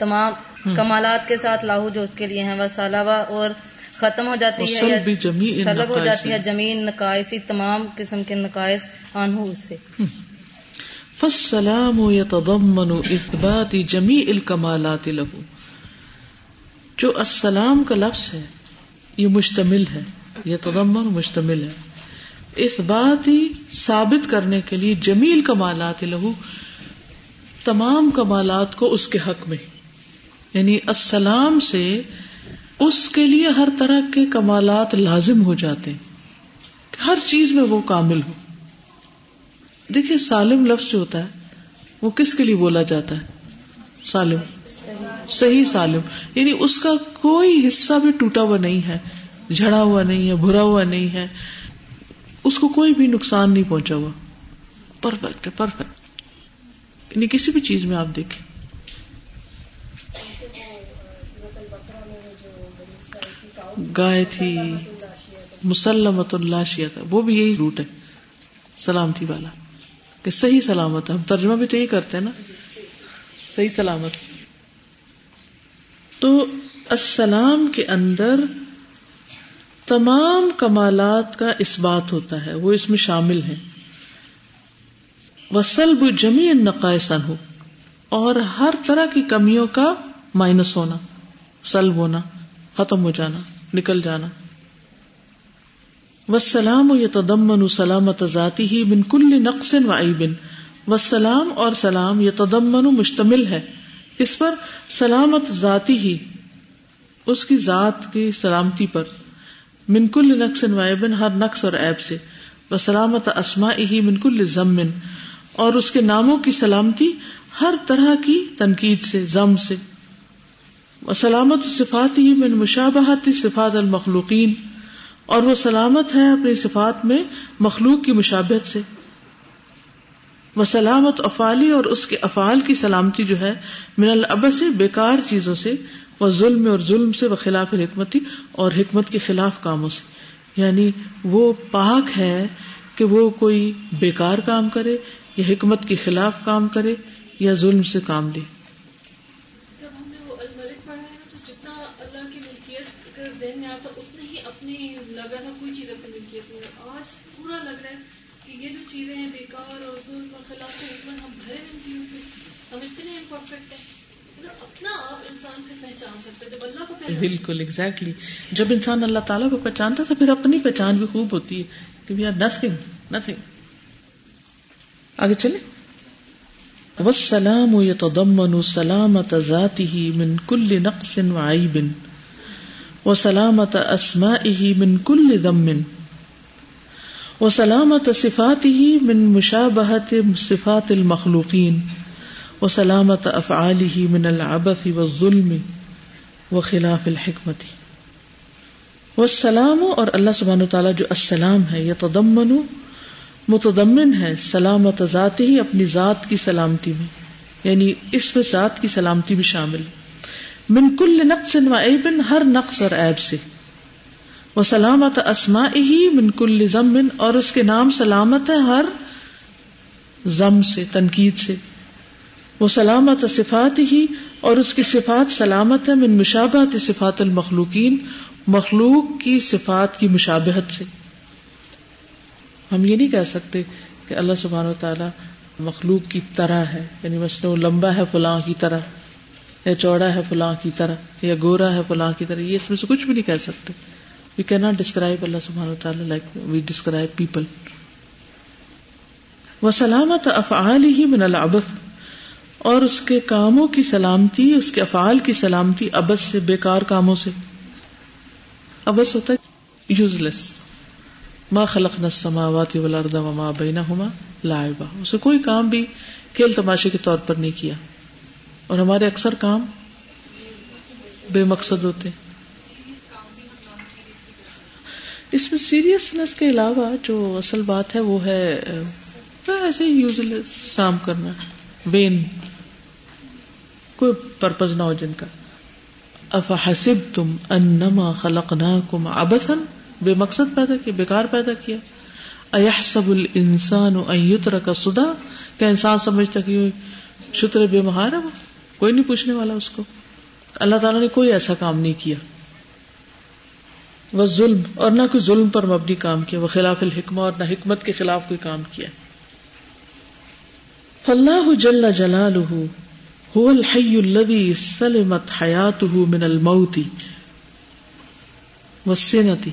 تمام کمالات کے ساتھ لاہو جو اس کے لیے ہیں وہ اور ختم ہو جاتی ہے سلب ہو جاتی ہے جمیل نقائصی تمام قسم کے نقائص آنہو اس سے۔ فالسلام يتضمن اثبات جمیع الکمالات له جو السلام کا لفظ ہے یہ مشتمل ہے یہ تضمن مشتمل ہے۔ اس بات ہی ثابت کرنے کے لیے جمیل کمالات لہو تمام کمالات کو اس کے حق میں۔ یعنی السلام سے اس کے لیے ہر طرح کے کمالات لازم ہو جاتے ہیں ہر چیز میں وہ کامل ہو۔ دیکھیے سالم لفظ جو ہوتا ہے، وہ کس کے لیے بولا جاتا ہے؟ سالم۔ صحیح سالم۔ یعنی اس کا کوئی حصہ بھی ٹوٹا ہوا نہیں ہے، جھڑا ہوا نہیں ہے برا ہوا نہیں ہے۔ اس کو کوئی بھی نقصان نہیں پہنچا ہوا۔ پرفیکٹ ہے پرفیکٹ یعنی کسی بھی چیز میں آپ دیکھیں۔ گائے تھی مسلمت اللہ شیت وہ بھی یہی روٹ ہے۔ سلامتی والا، کہ صحیح سلامت ہم ترجمہ بھی تو یہی کرتے ہیں نا۔ صحیح سلامت۔ تو السلام کے اندر تمام کمالات کا اس بات ہوتا ہے، وہ اس میں شامل ہے وسلب جمی نقائصن ہو اور ہر طرح کی کمیوں کا مائنس ہونا، سلب ہونا، ختم ہو جانا۔ نکل جانا۔ وسلام و تدمن سلامت ذاتی ہی بن کل نقص و بن وسلام اور سلام یہ مشتمل ہے۔ اس پر سلامت ذاتی ہی، اس کی ذات کی سلامتی پر۔ من کل نقص وائبن ہر نقص اور ایب سے۔ وہ سلامت اسما ہی من کل ضمن اور اس کے ناموں کی سلامتی ہر طرح کی تنقید سے ضم سے۔ سلامت صفات ہی من مشابہت صفات المخلوقین، اور وہ سلامت ہے اپنی صفات میں مخلوق کی مشابہت سے۔ وہ سلامت افالی اور اس کے افعال کی سلامتی جو ہے، من العبس سے بیکار چیزوں سے، وہ ظلم اور ظلم سے، وہ خلاف حکمتی اور حکمت کے خلاف کاموں سے۔ یعنی وہ پاک ہے کہ وہ کوئی بیکار کام کرے یا حکمت کے خلاف کام کرے یا ظلم سے کام لے جب ہم نے وہ الملک پڑھا ہے تو جتنا اللہ کی ملکیت ذہن میں آتا اتنا ہی اپنی لگا تھا کوئی چیز اپنی آج پورا لگ رہا ہے کہ یہ جو چیزیں ہیں، بیکار اور ظلم اور خلاف حکمت ہم بھرے ان چیزوں سے، ہم اتنے امپرفیکٹ ہیں۔ مطلب اپنا آپ انسان کو پہچان سکتے جب اللہ کو بالکل ایگزیکٹلی جب انسان اللہ تعالیٰ کو پہچانتا تو پھر اپنی پہچان بھی خوب ہوتی ہے کہ وی آر نتھنگ نتھنگ آگے چلے والسلام يتضمن سلامة ذاته من كل نقص وعيب وسلامة أسمائه من كل ذم۔ وسلامة صفاته من مشابهة صفات المخلوقين وسلامة أفعاله من العبث والظلم وخلاف الحكمة والسلام اور اللہ سبحانہ وتعالی جو السلام ہے يتضمن متدمن ہے سلامت ذات ہی اپنی ذات کی سلامتی میں یعنی اس میں ذات کی سلامتی بھی شامل من کل نقص و عیبن ہر نقص اور عیب سے۔ وہ سلامت اسما ہی من کل ضمن اور اس کے نام سلامت ہے ہر ضم سے، تنقید سے۔ وہ سلامت صفات ہی اور اس کی صفات سلامت ہے، من مشابہت صفات المخلوقین، مخلوق کی صفات کی مشابہت سے۔ ہم یہ نہیں کہہ سکتے کہ اللہ سبحان و تعالیٰ مخلوق کی طرح ہے یعنی مثلاً وہ لمبا ہے فلاں کی طرح، یا چوڑا ہے فلاں کی طرح، یا گورا ہے فلاں کی طرح، یہ اس میں سے کچھ بھی نہیں کہہ سکتے۔ وی کی ناٹ ڈسکرائب اللہ سبحان و تعالیٰ لائک وی ڈسکرائب پیپل وہ سلامت افعال ہی من العبث اور اس کے کاموں کی سلامتی، اس کے افعال کی سلامتی ابس سے، بیکار کاموں سے. ابس ہوتا ہے یوز لیس ما خلق السماوات والارض وما بینہما لعبا اسے کوئی کام بھی کھیل تماشے کے طور پر نہیں کیا. اور ہمارے اکثر کام بے مقصد ہوتے ہیں. اس میں سیریسنس کے علاوہ جو اصل بات ہے وہ ہے ایسے یوز کام کرنا، بین، کوئی پرپز نہ ہو جن کا۔ افحسب تم انما خلقناکم عبثا، بے مقصد پیدا کیا، بیکار پیدا کیا۔ ایحسب الانسان ان یترک صدا کہ انسان سمجھتا کہ شتر بے مہار ہے وہ؟ کوئی نہیں پوچھنے والا اس کو۔ اللہ تعالیٰ نے کوئی ایسا کام نہیں کیا۔ وہ ظلم اور نہ کوئی ظلم پر مبنی کام کیا، وہ خلاف الحکمہ اور نہ حکمت کے خلاف کوئی کام کیا۔ فاللہ جل جلالہ هو الحی الذی سلمت حیاتہ من الموت والسنتی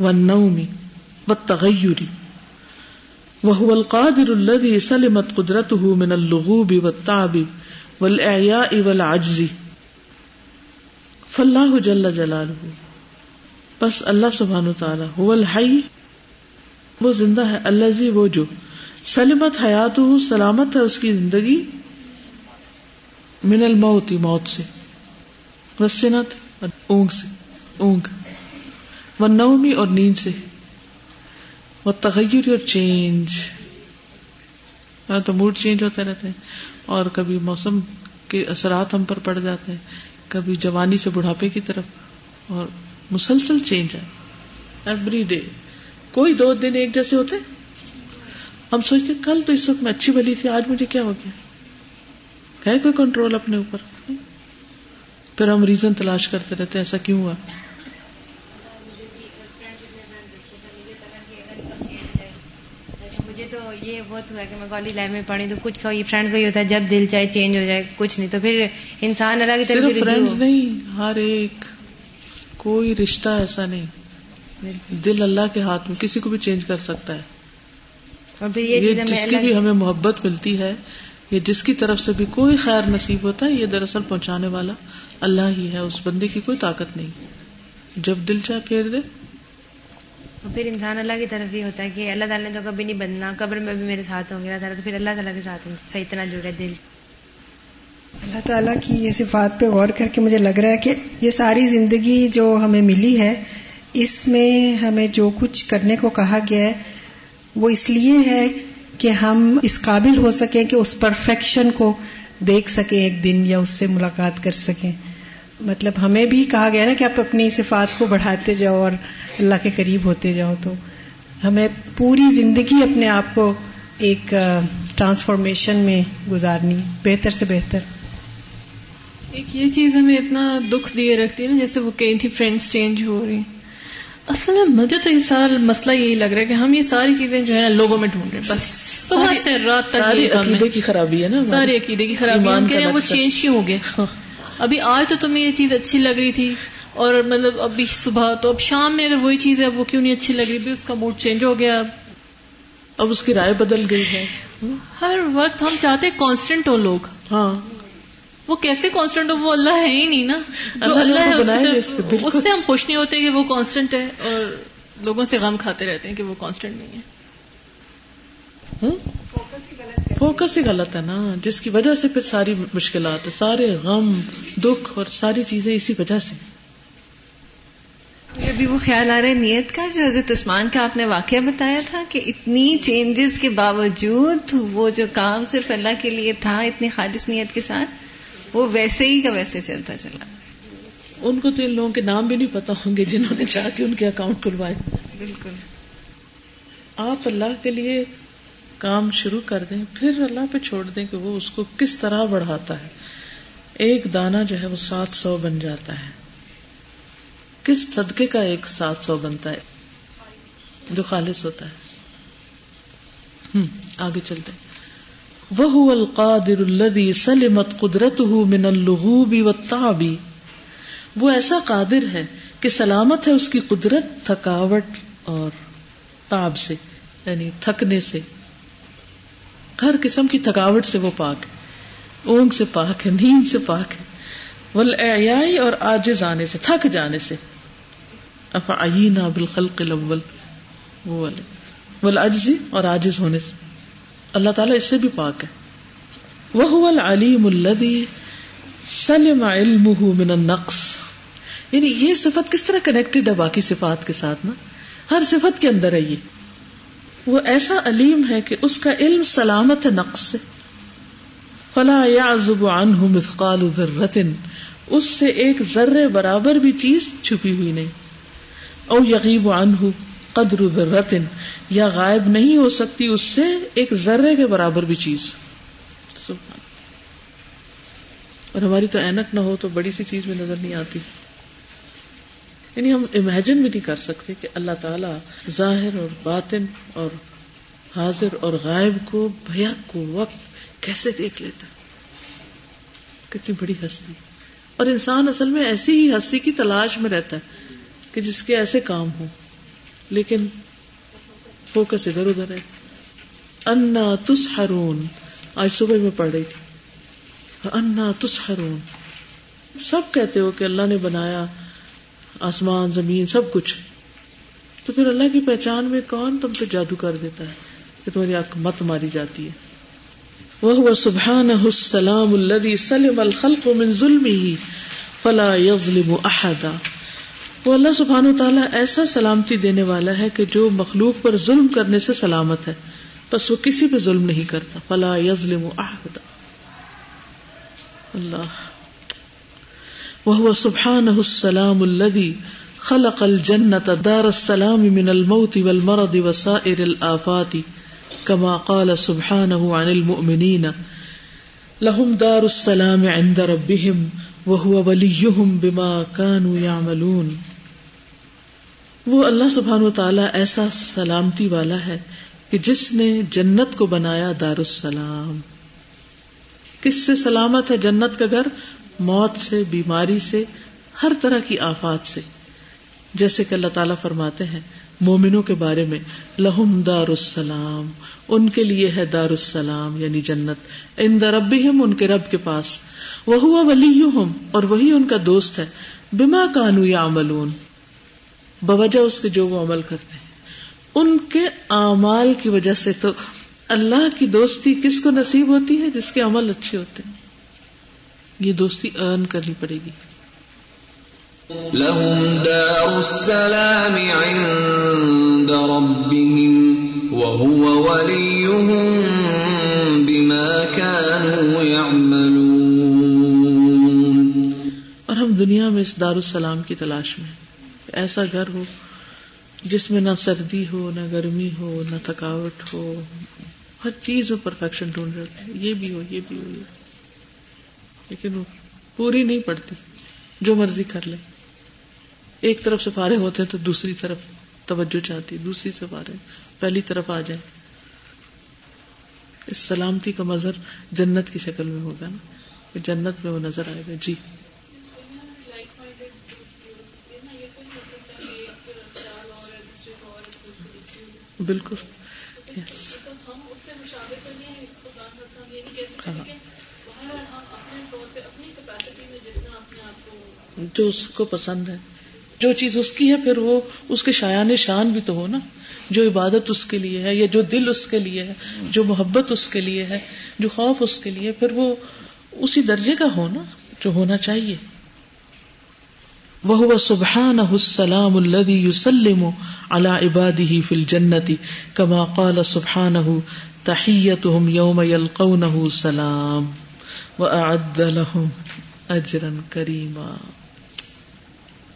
والنوم والتغیر وهو القادر الذي سلمت قدرته من اللغوب والتعب والاعیاء والعجز۔ فاللہ جل جلالہ بس اللہ سبحانہ تعالی هو الحی، وہ زندہ ہے الذي وہ جو سلمت حیاتہ سلامت ہے اس کی زندگی من الموت، موت سے والسنت اونگ سے، اونگ وہ نومی اور نیند سے وہ تغیر اور چینج۔ تو موڈ چینج ہوتے رہتے ہیں، اور کبھی موسم کے اثرات ہم پر پڑ جاتے ہیں، کبھی جوانی سے بڑھاپے کی طرف، اور مسلسل چینج ہے۔ ایوری ڈے کوئی دو دن ایک جیسے ہوتے ہم سوچتے کل تو اس وقت میں اچھی بلی تھی آج مجھے کیا ہو گیا؟ ہے کوئی کنٹرول اپنے اوپر؟ پھر ہم ریزن تلاش کرتے رہتے ایسا کیوں ہوا؟ تو یہ بہت ہوا کہ میں کالج لائف میں پڑھی تو کچھ فرینڈس وہی ہوتا ہے جب دل چاہے چینج ہو جائے کچھ نہیں۔ تو پھر انسان الگ فرینڈس نہیں ہر ایک کوئی رشتہ ایسا نہیں۔ دل اللہ کے ہاتھ میں کسی کو بھی چینج کر سکتا ہے۔ اور پھر یہ جس کی بھی ہمیں محبت ملتی ہے یا جس کی طرف سے بھی کوئی خیر نصیب ہوتا ہے یہ دراصل پہنچانے والا اللہ ہی ہے اس بندے کی کوئی طاقت نہیں۔ جب دل چاہے پھیر دے۔ پھر انسان اللہ کی طرف بھی ہوتا ہے کہ اللہ تعالیٰ نے تو کبھی نہیں بدنا قبر میں بھی میرے ساتھ ہوں گے اللہ تعالیٰ تو پھر اللہ تعالیٰ کے ساتھ صحیح اتنا جڑے دل۔ اللہ تعالیٰ کی یہ صفات پہ غور کر کے مجھے لگ رہا ہے کہ یہ ساری زندگی جو ہمیں ملی ہے، اس میں ہمیں جو کچھ کرنے کو کہا گیا ہے، وہ اس لیے ہے کہ ہم اس قابل ہو سکیں کہ اس پرفیکشن کو دیکھ سکیں ایک دن یا اس سے ملاقات کر سکیں۔ مطلب ہمیں بھی کہا گیا نا کہ آپ اپنی صفات کو بڑھاتے جاؤ اور اللہ کے قریب ہوتے جاؤ تو۔ ہمیں پوری زندگی اپنے آپ کو ایک ٹرانسفارمیشن میں گزارنی بہتر سے بہتر۔ ایک یہ چیز ہمیں اتنا دکھ دیے رکھتی ہے نا جیسے وہ کہیں تھی فرینڈس چینج ہو رہی۔ اصل میں مجھے تو یہ سارا مسئلہ یہی لگ رہا ہے کہ ہم یہ ساری چیزیں جو ہے نا لوگوں میں ڈھونڈ رہے ہیں بس۔ صبح سے رات تک عقیدے کی خرابی ہے نا ساری عقیدے کی خرابی ہم کہہ رہے ہیں وہ چینج کیوں ہو گیا ہاں۔ ابھی آج تو تمہیں یہ چیز اچھی لگ رہی تھی اور مطلب ابھی صبح تو اب شام میں اگر وہی چیز ہے وہ کیوں نہیں اچھی لگ رہی؟ اس کا موڈ چینج ہو گیا۔ اب اب اس کی رائے بدل گئی ہے۔ ہر وقت ہم چاہتے کانسٹنٹ ہو لوگ۔ ہاں۔ وہ کیسے کانسٹنٹ ہو؟ وہ اللہ ہے ہی نہیں نا۔ جو اللہ ہے اس سے ہم خوش نہیں ہوتے کہ وہ کانسٹنٹ ہے اور لوگوں سے غم کھاتے رہتے ہیں کہ وہ کانسٹنٹ نہیں ہے۔ فوکس ہی غلط ہے نا۔ جس کی وجہ سے پھر ساری مشکلات سارے غم دکھ اور ساری چیزیں اسی وجہ سے۔ ابھی وہ خیال آ رہا ہے نیت کا جو حضرت عثمان کا آپ نے واقعہ بتایا تھا کہ اتنی چینجز کے باوجود وہ جو کام صرف اللہ کے لیے تھا اتنی خالص نیت کے ساتھ وہ ویسے ہی کا ویسے چلتا چلا۔ ان کو تو ان لوگوں کے نام بھی نہیں پتا ہوں گے جنہوں نے چاہ کے ان کے اکاؤنٹ کھلوائے۔ بالکل۔ آپ اللہ کے لیے کام شروع کر دیں پھر اللہ پہ چھوڑ دیں کہ وہ اس کو کس طرح بڑھاتا ہے۔ ایک دانا جو ہے وہ سات سو بن جاتا ہے۔ کس صدقے کا ایک سات سو بنتا ہے؟ جو خالص ہوتا ہے۔ آگے چلتے۔ وہ القادر الذي سلمت قدرته من اللغوب والتعب۔ وہ ایسا قادر ہے کہ سلامت ہے اس کی قدرت تھکاوٹ اور تاب سے یعنی تھکنے سے۔ ہر قسم کی تھکاوٹ سے وہ پاک ہے۔ اونگ سے پاک ہے، نیند سے پاک ہے۔ ول اور آجز آنے سے، تھک جانے سے۔ افعینا بالخلق الاول. وہ والے والعجز اور عاجز ہونے سے. اللہ تعالیٰ اس سے بھی پاک ہے. وہ العلیم الذي سلم علمه من النقص. یعنی یہ صفت کس طرح کنیکٹڈ ہے باقی صفات کے ساتھ نا؟ ہر صفت کے اندر ہے یہ. وہ ایسا علیم ہے کہ اس کا علم سلامت ہے نقص سے فلا يعزب عنه مثقال ذرة اس سے ایک ذرے برابر بھی چیز چھپی ہوئی نہیں. او یغیب عنه قدر ذرة یا غائب نہیں ہو سکتی اس سے ایک ذرے کے برابر بھی چیز۔ اور ہماری تو اینک نہ ہو تو بڑی سی چیز میں نظر نہیں آتی۔ یعنی ہم امیجن بھی نہیں کر سکتے کہ اللہ تعالی ظاہر اور باطن اور حاضر اور غائب کو بھیا کو وقت کیسے دیکھ لیتا۔ کتنی بڑی ہستی۔ اور انسان اصل میں ایسی ہی ہستی کی تلاش میں رہتا ہے۔ کہ جس کے ایسے کام ہوں، لیکن فوکس ادھر ادھر ہے۔ انا تسحرون، آج صبح میں پڑھ رہی تھی۔ انا تسحرون۔ سب کہتے ہو کہ اللہ نے بنایا آسمان، زمین، سب کچھ۔ تو پھر اللہ کی پہچان میں کون تم پہ جادو کر دیتا ہے کہ تمہاری آنکھ مت ماری جاتی ہے؟ وہ سبحان السلام الذي سلم الخلق من ظلمه فلا يظلم احدا وہ اللہ سبحان و تعالیٰ ایسا سلامتی دینے والا ہے کہ جو مخلوق پر ظلم کرنے سے سلامت ہے۔ بس وہ کسی پہ ظلم نہیں کرتا۔ فلا یظلم احدا اللہ۔ وہ سبحان السلام الذي خلق الجنة دار السلام من الموت والمرض وسائر الآفات كما قال سبحانه عن المؤمنين لهم دار السلام عند ربهم وهو وليهم بما كانوا يعملون وہ اللہ سبحان و تعالی ایسا سلامتی والا ہے کہ جس نے جنت کو بنایا دار السلام کس سے سلامت ہے جنت کا گھر؟ موت سے، بیماری سے، ہر طرح کی آفات سے۔ جیسے کہ اللہ تعالیٰ فرماتے ہیں مومنوں کے بارے میں، لہم دار السلام ان کے لیے ہے دار السلام یعنی جنت۔ ان رب ان کے رب کے پاس۔ وہ ہوا ولی اور وہی ان کا دوست ہے۔ بما کانو یا عملون بوجہ اس کے جو وہ عمل کرتے ہیں۔ ان کے اعمال کی وجہ سے تو اللہ کی دوستی کس کو نصیب ہوتی ہے؟ جس کے عمل اچھے ہوتے ہیں۔ یہ دوستی ارن کرنی پڑے گی۔ لهم دار السلام عند ربهم وهو وليهم بما كانوا يعملون. اور ہم دنیا میں اس دار السلام کی تلاش میں ایسا گھر ہو جس میں نہ سردی ہو، نہ گرمی ہو، نہ تھکاوٹ ہو، ہر چیز میں پرفیکشن ڈھونڈ رہے ہیں۔ یہ بھی ہو، یہ بھی ہو لیکن وہ پوری نہیں پڑتی، جو مرضی کر لے ایک طرف سے فارغ ہوتے ہیں تو دوسری طرف توجہ چاہتی دوسری سے فارغ پہلی طرف آ جائے اس سلامتی کا مظہر جنت کی شکل میں ہوگا نا۔ جنت میں وہ نظر آئے گا۔ جی۔ بالکل۔ یس ہاں۔ جو اس کو پسند ہے۔ جو چیز اس کی ہے، پھر وہ اس کے شایان شان بھی تو ہو نا۔ جو عبادت اس کے لیے ہے، یا جو دل اس کے لیے ہے، جو محبت اس کے لیے ہے، جو خوف اس کے لیے، پھر وہ اسی درجے کا ہو نا جو ہونا چاہیے۔ وہ سبحان السلام الذي يسلم على عباده في الجنة كما قال سبحانه تحيتهم يوم يلقونه سلام وأعد لهم أجرا كريما۔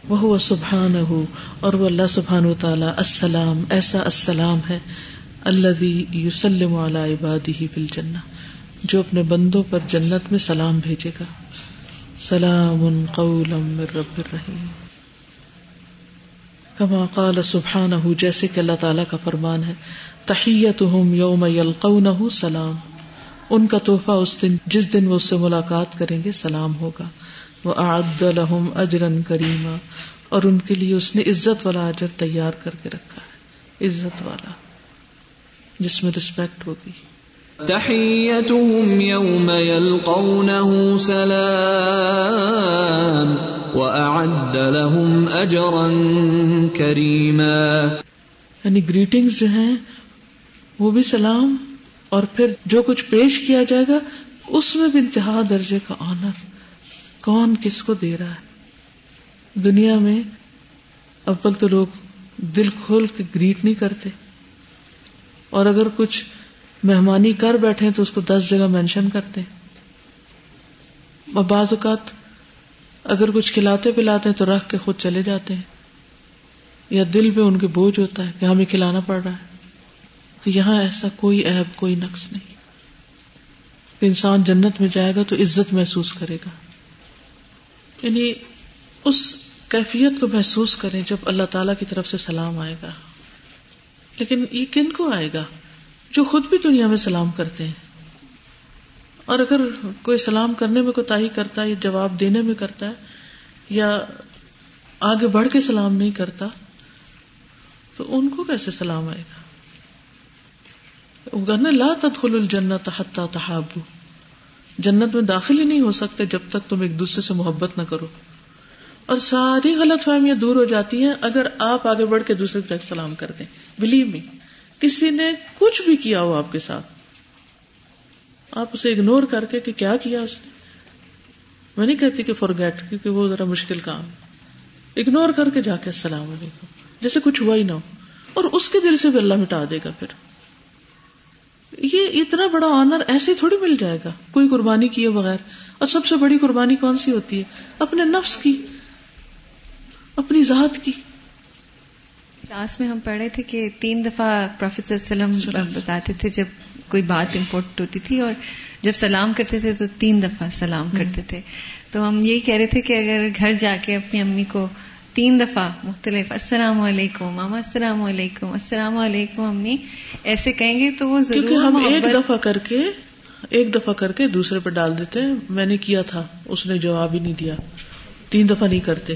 وہ سبحان ہو اور وہ اللہ سبحان و تعالی السلام، ایسا السلام ہے اللہ یوسلم علی عبادی فل جنا جو اپنے بندوں پر جنت میں سلام بھیجے گا۔ سلام قولا من رب الرحیم۔ کما قال سبحانہ جیسے کہ اللہ تعالیٰ کا فرمان ہے، تحیتہم یوم یلقونہ سلام۔ ان کا تحفہ اس دن، جس دن وہ اس سے ملاقات کریں گے، سلام ہوگا۔ وہ آد لہم اجرن کریما اور ان کے لیے اس نے عزت والا اجر تیار کر کے رکھا ہے۔ عزت والا جس میں رسپیکٹ ہوگی۔ يلقونه سلام وأعد لهم یعنی گریٹنگز جو ہیں وہ بھی سلام اور پھر جو کچھ پیش کیا جائے گا اس میں بھی انتہا درجے کا آنر کون کس کو دے رہا ہے؟ دنیا میں اول تو لوگ دل کھول کے گریٹ نہیں کرتے۔ اور اگر کچھ مہمانی کر بیٹھے تو اس کو دس جگہ مینشن کرتے۔ اور بعض اوقات اگر کچھ کھلاتے پلاتے ہیں تو رکھ کے خود چلے جاتے ہیں۔ یا دل پہ ان کے بوجھ ہوتا ہے کہ ہمیں کھلانا پڑ رہا ہے۔ تو یہاں ایسا کوئی عیب، کوئی نقص نہیں۔ انسان جنت میں جائے گا تو عزت محسوس کرے گا۔ یعنی اس کیفیت کو محسوس کریں جب اللہ تعالی کی طرف سے سلام آئے گا۔ لیکن یہ کن کو آئے گا؟ جو خود بھی دنیا میں سلام کرتے ہیں۔ اور اگر کوئی سلام کرنے میں کوئی کرتا ہے یا جواب دینے میں کرتا ہے یا آگے بڑھ کے سلام نہیں کرتا، تو ان کو کیسے سلام آئے گا؟ لا تدخل الجنت حتی تحابو جنت میں داخل ہی نہیں ہو سکتے جب تک تم ایک دوسرے سے محبت نہ کرو۔ اور ساری غلط فہمیاں دور ہو جاتی ہیں اگر آپ آگے بڑھ کے دوسرے کو سلام کر دیں۔ بلیو می کسی نے کچھ بھی کیا ہو آپ کے ساتھ۔ آپ اسے اگنور کر کے کہ کیا کیا اس نے۔ میں نہیں کہتی کہ فور گیٹ کیونکہ وہ ذرا مشکل کام اگنور کر کے جا کے السلام علیکم، جیسے کچھ ہوا ہی نہ ہو۔ اور اس کے دل سے بھی اللہ مٹا دے گا پھر۔ یہ اتنا بڑا آنر ایسے تھوڑی مل جائے گا کوئی قربانی کیے بغیر۔ اور سب سے بڑی قربانی کون سی ہوتی ہے؟ اپنے نفس کی اپنی ذات کی۔ کلاس میں ہم پڑھ رہے تھے کہ تین دفعہ پروفیٹ صلی اللہ علیہ وسلم بتاتے تھے جب کوئی بات امپورٹنٹ ہوتی تھی اور جب سلام کرتے تھے تو تین دفعہ سلام کرتے تھے۔ تو ہم یہی کہہ رہے تھے کہ اگر گھر جا کے اپنی امی کو تین دفعہ مختلف السلام علیکم ماما السلام علیکم السلام علیکم امی ایسے کہیں گے تو وہ ضرور ہم ایک دفعہ کر کے ایک دفعہ کر کے دوسرے پہ ڈال دیتے میں نے کیا تھا اس نے جواب ہی نہیں دیا۔ تین دفعہ نہیں کرتے۔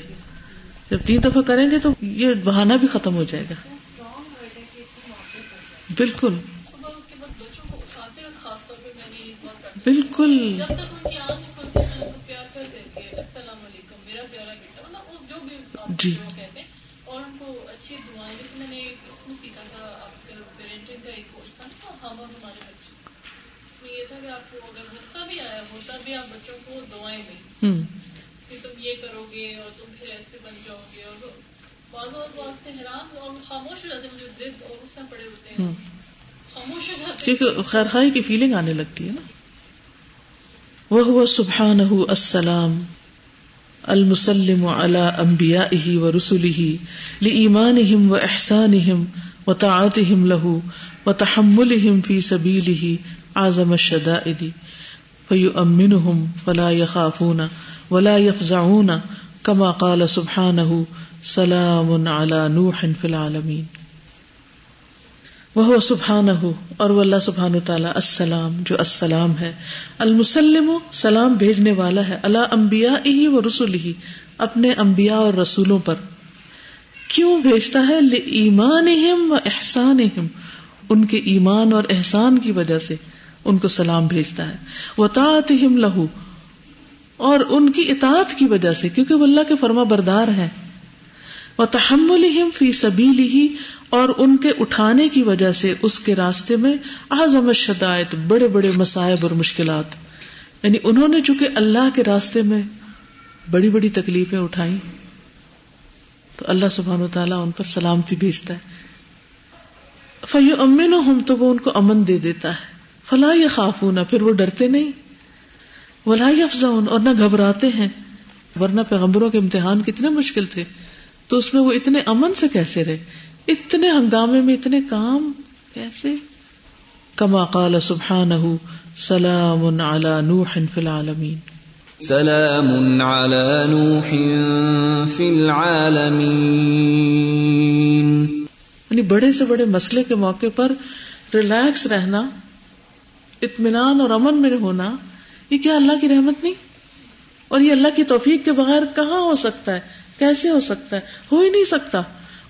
جب تین دفعہ کریں گے تو یہ بہانہ بھی ختم ہو جائے گا۔ بالکل۔ بالکل۔ جی۔ اور ان کو اچھی دعائیں جیسے میں نے اس میں سیکھا تھا پیرنٹنگ کا ایک کورس تھا نا ہم اور ہمارے بچے۔ اس میں یہ تھا کہ آپ کو اگر غصہ بھی آیا ہوتا بھی آپ بچوں کو دعائیں دیں۔ کہ تم یہ کرو گے اور تم پھر ایسے بن جاؤ گے اور بعض وہ آپ سے حیران اور خاموش ہو جاتے مجھے ضد اور اس میں پڑے ہوتے ہیں۔ خاموش ہو جاتے کیونکہ خیر خائی کی فیلنگ آنے لگتی ہے نا۔ وہ سبحانہ السلام۔ المسلم على انبیائه ورسله لإيمانهم واحسانهم وطاعتهم له وتحملهم في سبيله اعظم الشدائد. فيؤمنهم فلا يخافون ولا يفزعون كما قال سبحانه سلام على نوح في العالمین وہ سبحان ہو اور وہ اللہ سبحان تعالیٰ السلام، جو السلام ہے۔ المسلم سلام بھیجنے والا ہے۔ اللہ امبیا ہی و رسول ہی اپنے امبیا اور رسولوں پر۔ کیوں بھیجتا ہے؟ ایمان و احسان ان کے ایمان اور احسان کی وجہ سے ان کو سلام بھیجتا ہے۔ وہ تعت لہو اور ان کی اطاعت کی وجہ سے، کیونکہ وہ اللہ کے فرما بردار ہیں۔ وہ تحمل فی سبھی اور ان کے اٹھانے کی وجہ سے اس کے راستے میں اعظم شدائد بڑے بڑے مسائب اور مشکلات۔ یعنی انہوں نے چونکہ اللہ کے راستے میں بڑی بڑی تکلیفیں اٹھائی تو اللہ سبحان و تعالیٰ ان پر سلامتی بھیجتا ہے۔ فیو امن ہم تو وہ ان کو امن دے دیتا ہے۔ فلاح یا خاف پھر وہ ڈرتے نہیں۔ ولا افزا اور نہ گھبراتے ہیں، ورنہ پیغمبروں کے امتحان کتنے مشکل تھے۔ تو اس میں وہ اتنے امن سے کیسے رہے؟ اتنے ہنگامے میں اتنے کام کیسے؟ کما قال سبحان سلام علی نوح فی العالمین۔ سلام علی نوح فی العالمین۔ یعنی بڑے سے بڑے مسئلے کے موقع پر ریلیکس رہنا اطمینان اور امن میں ہونا یہ کیا اللہ کی رحمت نہیں؟ اور یہ اللہ کی توفیق کے بغیر کہاں ہو سکتا ہے؟ کیسے ہو سکتا ہے؟ ہو ہی نہیں سکتا۔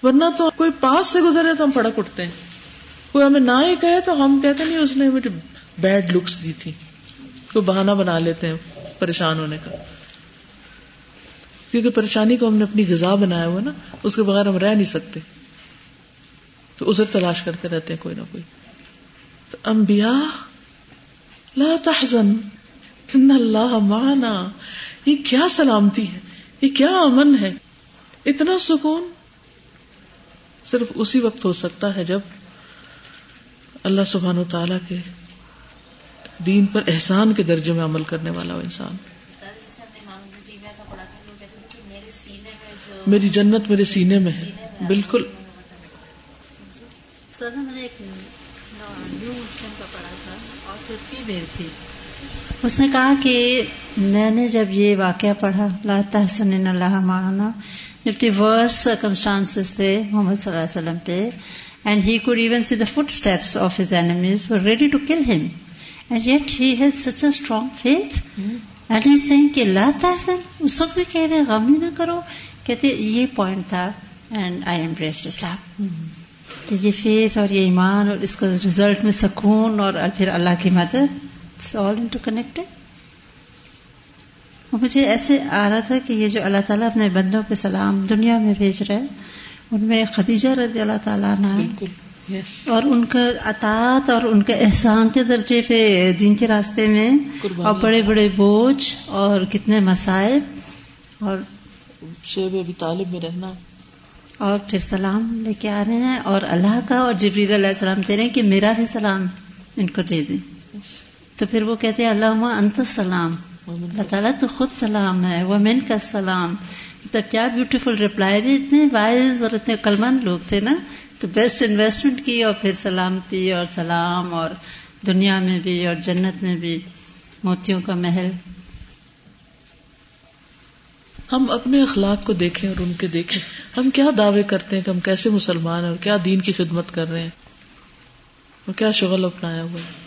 ورنہ تو کوئی پاس سے گزرے تو ہم پڑک اٹھتے ہیں۔ کوئی ہمیں نہ ہی کہے تو ہم کہتے نہیں، اس نے مجھے بیڈ لکس دی تھی۔ کوئی بہانا بنا لیتے ہیں پریشان ہونے کا۔ کیونکہ پریشانی کو ہم نے اپنی غذا بنایا ہوا نا، اس کے بغیر ہم رہ نہیں سکتے۔ تو ازر تلاش کرتے رہتے ہیں کوئی نہ کوئی۔ تو انبیاء، لا تحزن، ان اللہ معنا، یہ کیا سلامتی ہے؟ یہ کیا امن ہے؟ اتنا سکون؟ صرف اسی وقت ہو سکتا ہے جب اللہ سبحان و تعالی کے دین پر احسان کے درجے میں عمل کرنے والا ہو انسان۔ میری جنت میرے سینے میں ہے۔ بالکل۔ اس نے کہا کہ میں نے جب یہ واقعہ پڑھا لا تحسن اللہ مانا جب ورس سرکمسٹانس تھے محمد صلی اللہ علیہ وسلم پہ and he could even see the footsteps of his enemies were ready to kill him and yet he has such a strong faith and he saying کہ لا تحسن اس وقت بھی کہہ رہے غم ہی نہ کرو۔ کہتے یہ پوائنٹ تھا اینڈ آئی ایمبریسڈ اسلام تو یہ فیتھ اور یہ ایمان اور اس کا ریزلٹ میں سکون اور پھر اللہ کی مدد آل انٹو کنیکٹڈ مجھے ایسے آ رہا تھا کہ یہ جو اللہ تعالیٰ اپنے بندوں پہ سلام دنیا میں بھیج رہے ان میں خدیجہ رضی اللہ تعالیٰ اور ان کا اطاعت اور ان کے احسان کے درجے پہ دین کے راستے میں اور بڑے بڑے بوجھ اور کتنے مسائل اور ابھی طالب میں رہنا۔ اور پھر سلام لے کے آ رہے ہیں اور اللہ کا اور جبریل علیہ السلام دے رہے ہیں کہ میرا بھی سلام ان کو دے دیں۔ تو پھر وہ کہتے ہیں اللہ انت سلام اللہ تعالیٰ تو خود سلام ہے وہ من کا سلام تو کیا بیوٹیفل ریپلائی بھی اتنے وائز اور اتنے کلمند لوگ تھے نا؟ تو بیسٹ انویسٹمنٹ کی اور پھر سلامتی اور سلام اور دنیا میں بھی اور جنت میں بھی موتیوں کا محل۔ ہم اپنے اخلاق کو دیکھیں اور ان کے دیکھیں۔ ہم کیا دعوے کرتے ہیں کہ ہم کیسے مسلمان ہیں اور کیا دین کی خدمت کر رہے ہیں؟ اور کیا شغل اپنایا ہوا ہے؟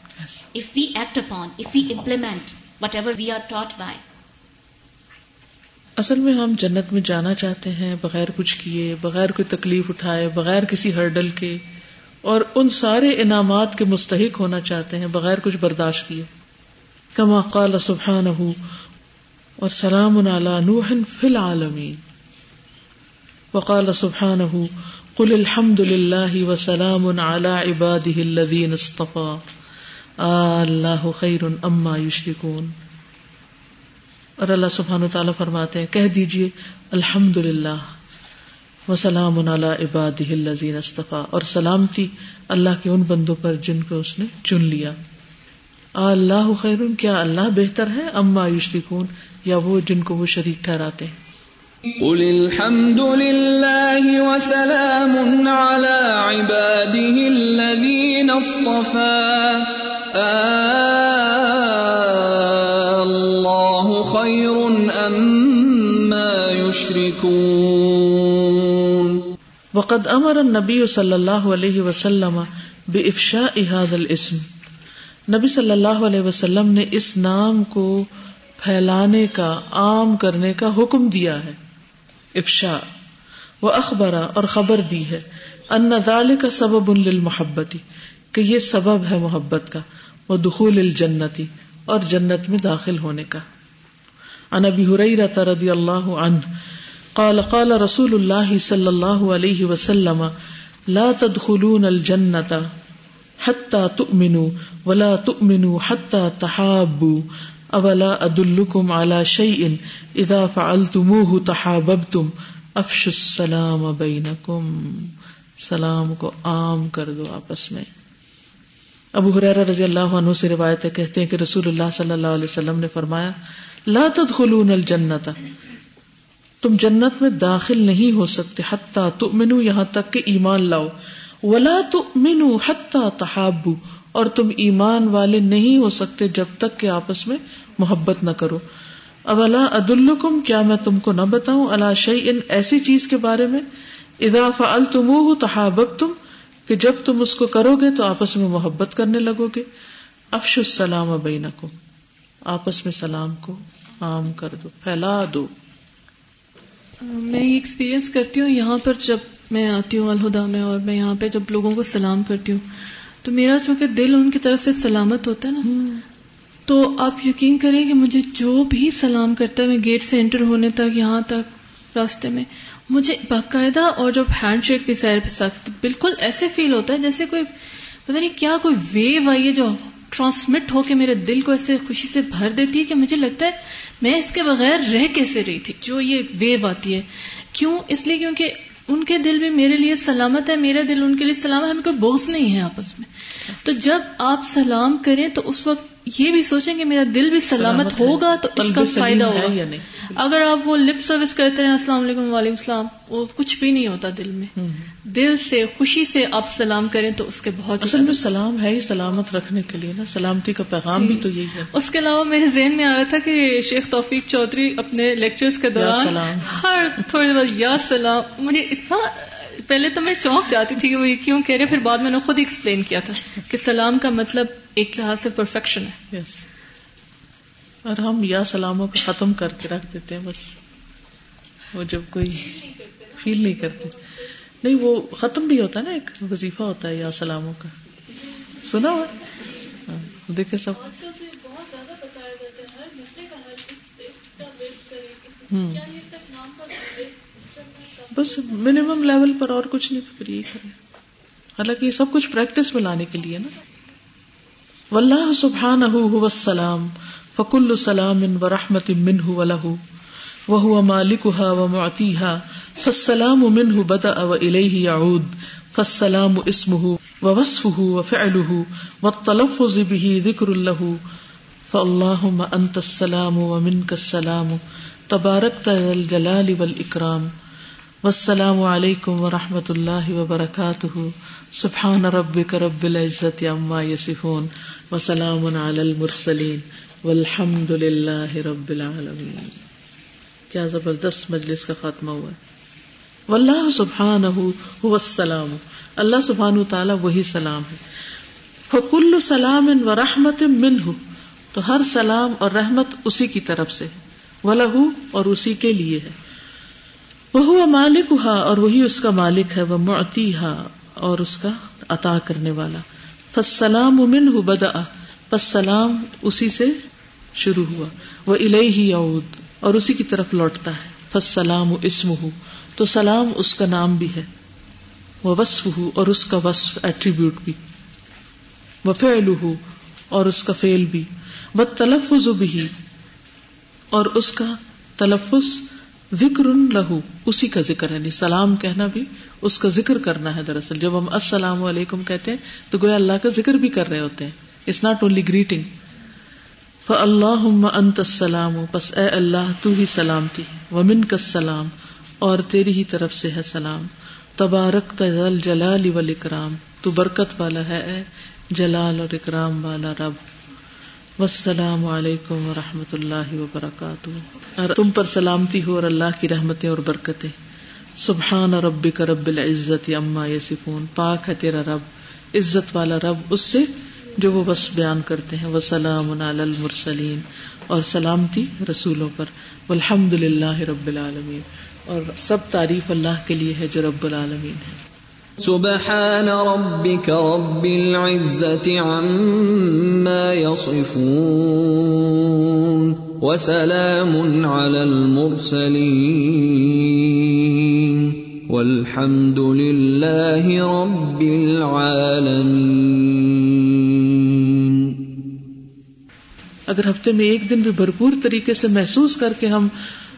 Jannah if we act upon, if we implement whatever we are taught by. اصل میں ہم جنت میں جانا چاہتے ہیں بغیر کچھ کیے بغیر کوئی تکلیف اٹھائے بغیر کسی ہرڈل کے اور ان سارے انعامات کے مستحق ہونا چاہتے ہیں بغیر کچھ برداشت کیے۔ کما قال سبحانہ اور سلام نوح فی العالمین۔ وقال سبحانہ قل الحمد للہ وسلام علی عباده الذین اصطفى اللہ خیر اما یشرکون۔ اور اللہ سبحانہ تعالیٰ فرماتے ہیں، کہہ دیجیے الحمد للہ وسلام عباد الزین استفا اور سلامتی اللہ کے ان بندوں پر جن کو اس نے چن لیا۔ اللہ خیر کیا اللہ بہتر ہے؟ اما یشرکون، یا وہ جن کو وہ شریک ٹھہراتے ہیں۔ قل الحمد لله وسلام على عباده الذين اصطفى الله خير أما يشركون وقد امر النبی صلی اللہ علیہ وسلم بے افشا احاد الاسم. نبی صلی اللہ علیہ وسلم نے اس نام کو پھیلانے کا، عام کرنے کا حکم دیا ہے۔ افشا وہ اخبرا اور خبر دی ہے۔ ان کا سبب للمحبتی کہ یہ سبب ہے محبت کا۔ وہ دخول الجنتی اور جنت میں داخل ہونے کا۔ ان ابی ہریرہ رضی اللہ عنہ قال قال رسول اللہ صلی اللہ علیہ وسلم، لا تدخلون الجنة حتى تؤمنوا ولا تؤمنوا حتى تحابوا، اولا ادلكم على شيء اذا فعلتموه تحاببتم، افشوا السلام بينكم سلام کو عام کر دو آپس میں۔ ابو حریر رضی اللہ عنہ سے روایت ہے، کہتے ہیں کہ رسول اللہ صلی اللہ علیہ وسلم نے فرمایا، لا تدخلون الجنة تم جنت میں داخل نہیں ہو سکتے، حتیٰ تؤمنو یہاں تک کہ ایمان لاؤ۔ ولا تؤمنو حتیٰ تحابو۔ اور تم ایمان والے نہیں ہو سکتے جب تک کہ آپس میں محبت نہ کرو۔ اب اللہ عدالکم کیا میں تم کو نہ بتاؤں؟ اللہ شعی ان ایسی چیز کے بارے میں۔ ادا فعل تم تحابب تم کہ جب تم اس کو کرو گے تو آپس میں محبت کرنے لگو گے۔ افش السلام بینکم۔ آپس میں سلام کو عام کر دو پھیلا دو۔ میں یہ ایکسپیرینس کرتی ہوں یہاں پر جب میں آتی ہوں الہدا میں اور میں یہاں پہ جب لوگوں کو سلام کرتی ہوں تو میرا چونکہ دل ان کی طرف سے سلامت ہوتا ہے نا تو آپ یقین کریں کہ مجھے جو بھی سلام کرتا ہے میں گیٹ سے انٹر ہونے تک یہاں تک راستے میں مجھے باقاعدہ اور جب ہینڈ شیک بھی سیر پہ ساتھ بالکل ایسے فیل ہوتا ہے جیسے کوئی پتا نہیں کیا کوئی ویو آئی ہے جو ٹرانسمٹ ہو کے میرے دل کو ایسے خوشی سے بھر دیتی ہے کہ مجھے لگتا ہے میں اس کے بغیر رہ کیسے رہی تھی؟ جو یہ ویو آتی ہے۔ کیوں؟ اس لیے کیونکہ ان کے دل بھی میرے لیے سلامت ہے میرا دل ان کے لیے سلامت ہے، ہمیں کوئی بوس نہیں ہے آپس میں۔ تو جب آپ سلام کریں تو اس وقت یہ بھی سوچیں کہ میرا دل بھی سلامت ہوگا تو اس کا فائدہ ہوگا۔ اگر آپ وہ لپ سروس کرتے رہے السلام علیکم وعلیکم السلام وہ کچھ بھی نہیں ہوتا دل میں۔ دل سے خوشی سے آپ سلام کریں تو اس کے بہت اصل میں سلام ہے ہی سلامت رکھنے کے لیے نا۔ سلامتی کا پیغام بھی تو یہی ہے۔ اس کے علاوہ میرے ذہن میں آ رہا تھا کہ شیخ توفیق چودھری اپنے لیکچرز کے دوران ہر تھوڑی دیر یا سلام مجھے اتنا پہلے تو میں چونک جاتی تھی کہ وہ کیوں کہہ رہے پھر بعد میں نے خود ایکسپلین کیا تھا کہ سلام کا مطلب ایک لحاظ سے پرفیکشن ہے۔ Yes. اور ہم یا سلاموں کو ختم کر کے رکھ دیتے ہیں بس وہ جب کوئی فیل نہیں کرتے۔ نہیں وہ ختم بھی ہوتا ہے نا ایک وظیفہ ہوتا ہے یا سلاموں کا۔ سنا ہوا؟ دیکھے سب۔ آج کل تو یہ بہت زیادہ بتایا جاتا ہے ہر مسئلے کا حل اس اس کا ویٹ کرے کسی ہوں۔ بس منیمم لیول پر اور کچھ نہیں تو پھر یہ کریں۔ حالانکہ یہ سب کچھ پریکٹس میں لانے کے لیے نا۔ واللہ سبحانہ هو السلام، فکل سلام و رحمت منہ ولہ وهو مالکها ومعطیها فالسلام منہ بدأ وإلیہ یعود، فالسلام اسمه ووصفه وفعله والتلفظ به ذکر له فاللہم انت السلام ومنک السلام، تبارکت ذا الجلال والاکرام۔ والسلام علیکم ورحمۃ اللہ وبرکاتہ۔ سبحان ربک رب العزت عما یصفون وسلام علی المرسلین۔ والحمد للہ رب العالمین۔ کیا زبردست مجلس کا خاتمہ ہوا۔ ہے واللہ سبحانہ هو السلام۔ اللہ سبحانہ تعالی وہی سلام ہے۔ فکل سلام و رحمت منہ۔ تو ہر سلام اور رحمت اسی کی طرف سے ولہ اور اسی کے لیے ہے۔ وہ مالک ہا اور وہی اس کا مالک ہے وہ معتی ہا اور اس کا عطا کرنے والا۔ فسلام امن ہُ بدا پس سلام اسی سے شروع ہوا۔ وہ الہ ہی یعود، اور اسی کی طرف لوٹتا ہے۔ فس سلام اسم ہو تو سلام اس کا نام بھی ہے۔ وہ وصف ہو اور اس کا وصف ایٹریبیوٹ بھی۔ وہ فعل ہو اور اس کا فعل بھی۔ وہ تلفظ بھی اور اس کا تلفظ ذکر لہو، اسی کا ذکر ہے یعنی سلام کہنا بھی، اس کا ذکر کرنا ہے دراصل۔ جب ہم السلام علیکم کہتے ہیں، تو گویا اللہ کا ذکر بھی کر رہے ہوتے ہیں۔ اٹس ناٹ اونلی گریٹنگ اللہ انت السلام بس اے اللہ، تو ہی سلامتی ومن کا سلام اور تیری ہی طرف سے ہے سلام۔ تبارک تل جلال والاکرام، تو برکت والا ہے اے جلال اور اکرام والا رب۔ والسلام علیکم ورحمۃ اللہ وبرکاتہ۔ اور تم پر سلامتی ہو اور اللہ کی رحمتیں اور برکتیں۔ سبحان ربک رب العزت اما یسفون پاک ہے تیرا رب۔ عزت والا رب اس سے جو وہ بس بیان کرتے ہیں۔ وہ سلام علی المرسلین۔ اور سلامتی رسولوں پر۔ والحمد للہ رب العالمین۔ اور سب تعریف اللہ کے لیے ہے جو رب العالمین ہے۔ سبحان ربك رب العزة عما يصفون وسلام على المرسلين والحمد لله رب العالمين اگر ہفتے میں ایک دن بھی بھرپور طریقے سے محسوس کر کے ہم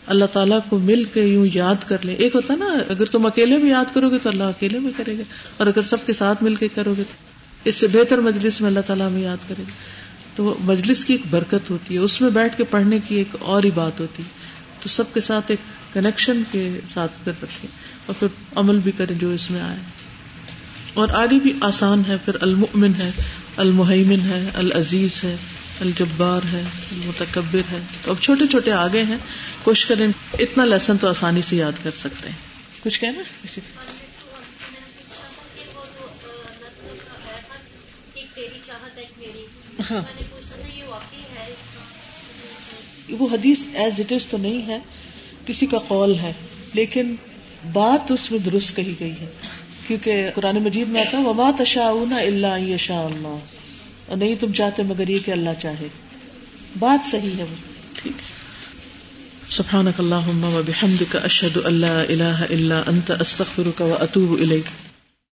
اللہ تعالیٰ کو مل کے یوں یاد کر لیں ایک ہوتا نا، اگر تم اکیلے بھی یاد کرو گے تو اللہ اکیلے میں کرے گا، اور اگر سب کے ساتھ مل کے کرو گے تو۔ اس سے بہتر مجلس میں اللہ تعالیٰ ہمیں یاد کرے گا۔ تو مجلس کی ایک برکت ہوتی ہے، اس میں بیٹھ کے پڑھنے کی ایک اور ہی بات ہوتی ہے۔ تو سب کے ساتھ ایک کنیکشن کے ساتھ پھر رکھے اور پھر عمل بھی کرے جو اس میں آئے۔ اور آگے بھی آسان ہے، پھر المؤمن ہے المحیمن ہے، العزیز ہے۔ الجبار ہے، المتکبر ہے۔ تو اب چھوٹے چھوٹے آگے ہیں، کوشش کریں اتنا لیسن تو آسانی سے یاد کر سکتے ہیں۔ کچھ کہنا؟ اسی ہاں۔ وہ حدیث ایز اٹ از تو نہیں ہے، کسی کا قول ہے، لیکن بات اس میں درست کہی گئی ہے۔ کیونکہ قرآن مجید میں آتا وما تشاؤنا الا ان یشاء اللہ اور نہیں تم چاہتے مگر یہ کہ اللہ چاہے۔ بات صحیح ہے وہ۔ ٹھیک۔ سبحانك اللهم وبحمدك اشهد ان لا اله الا انت استغفرك واتوب اليك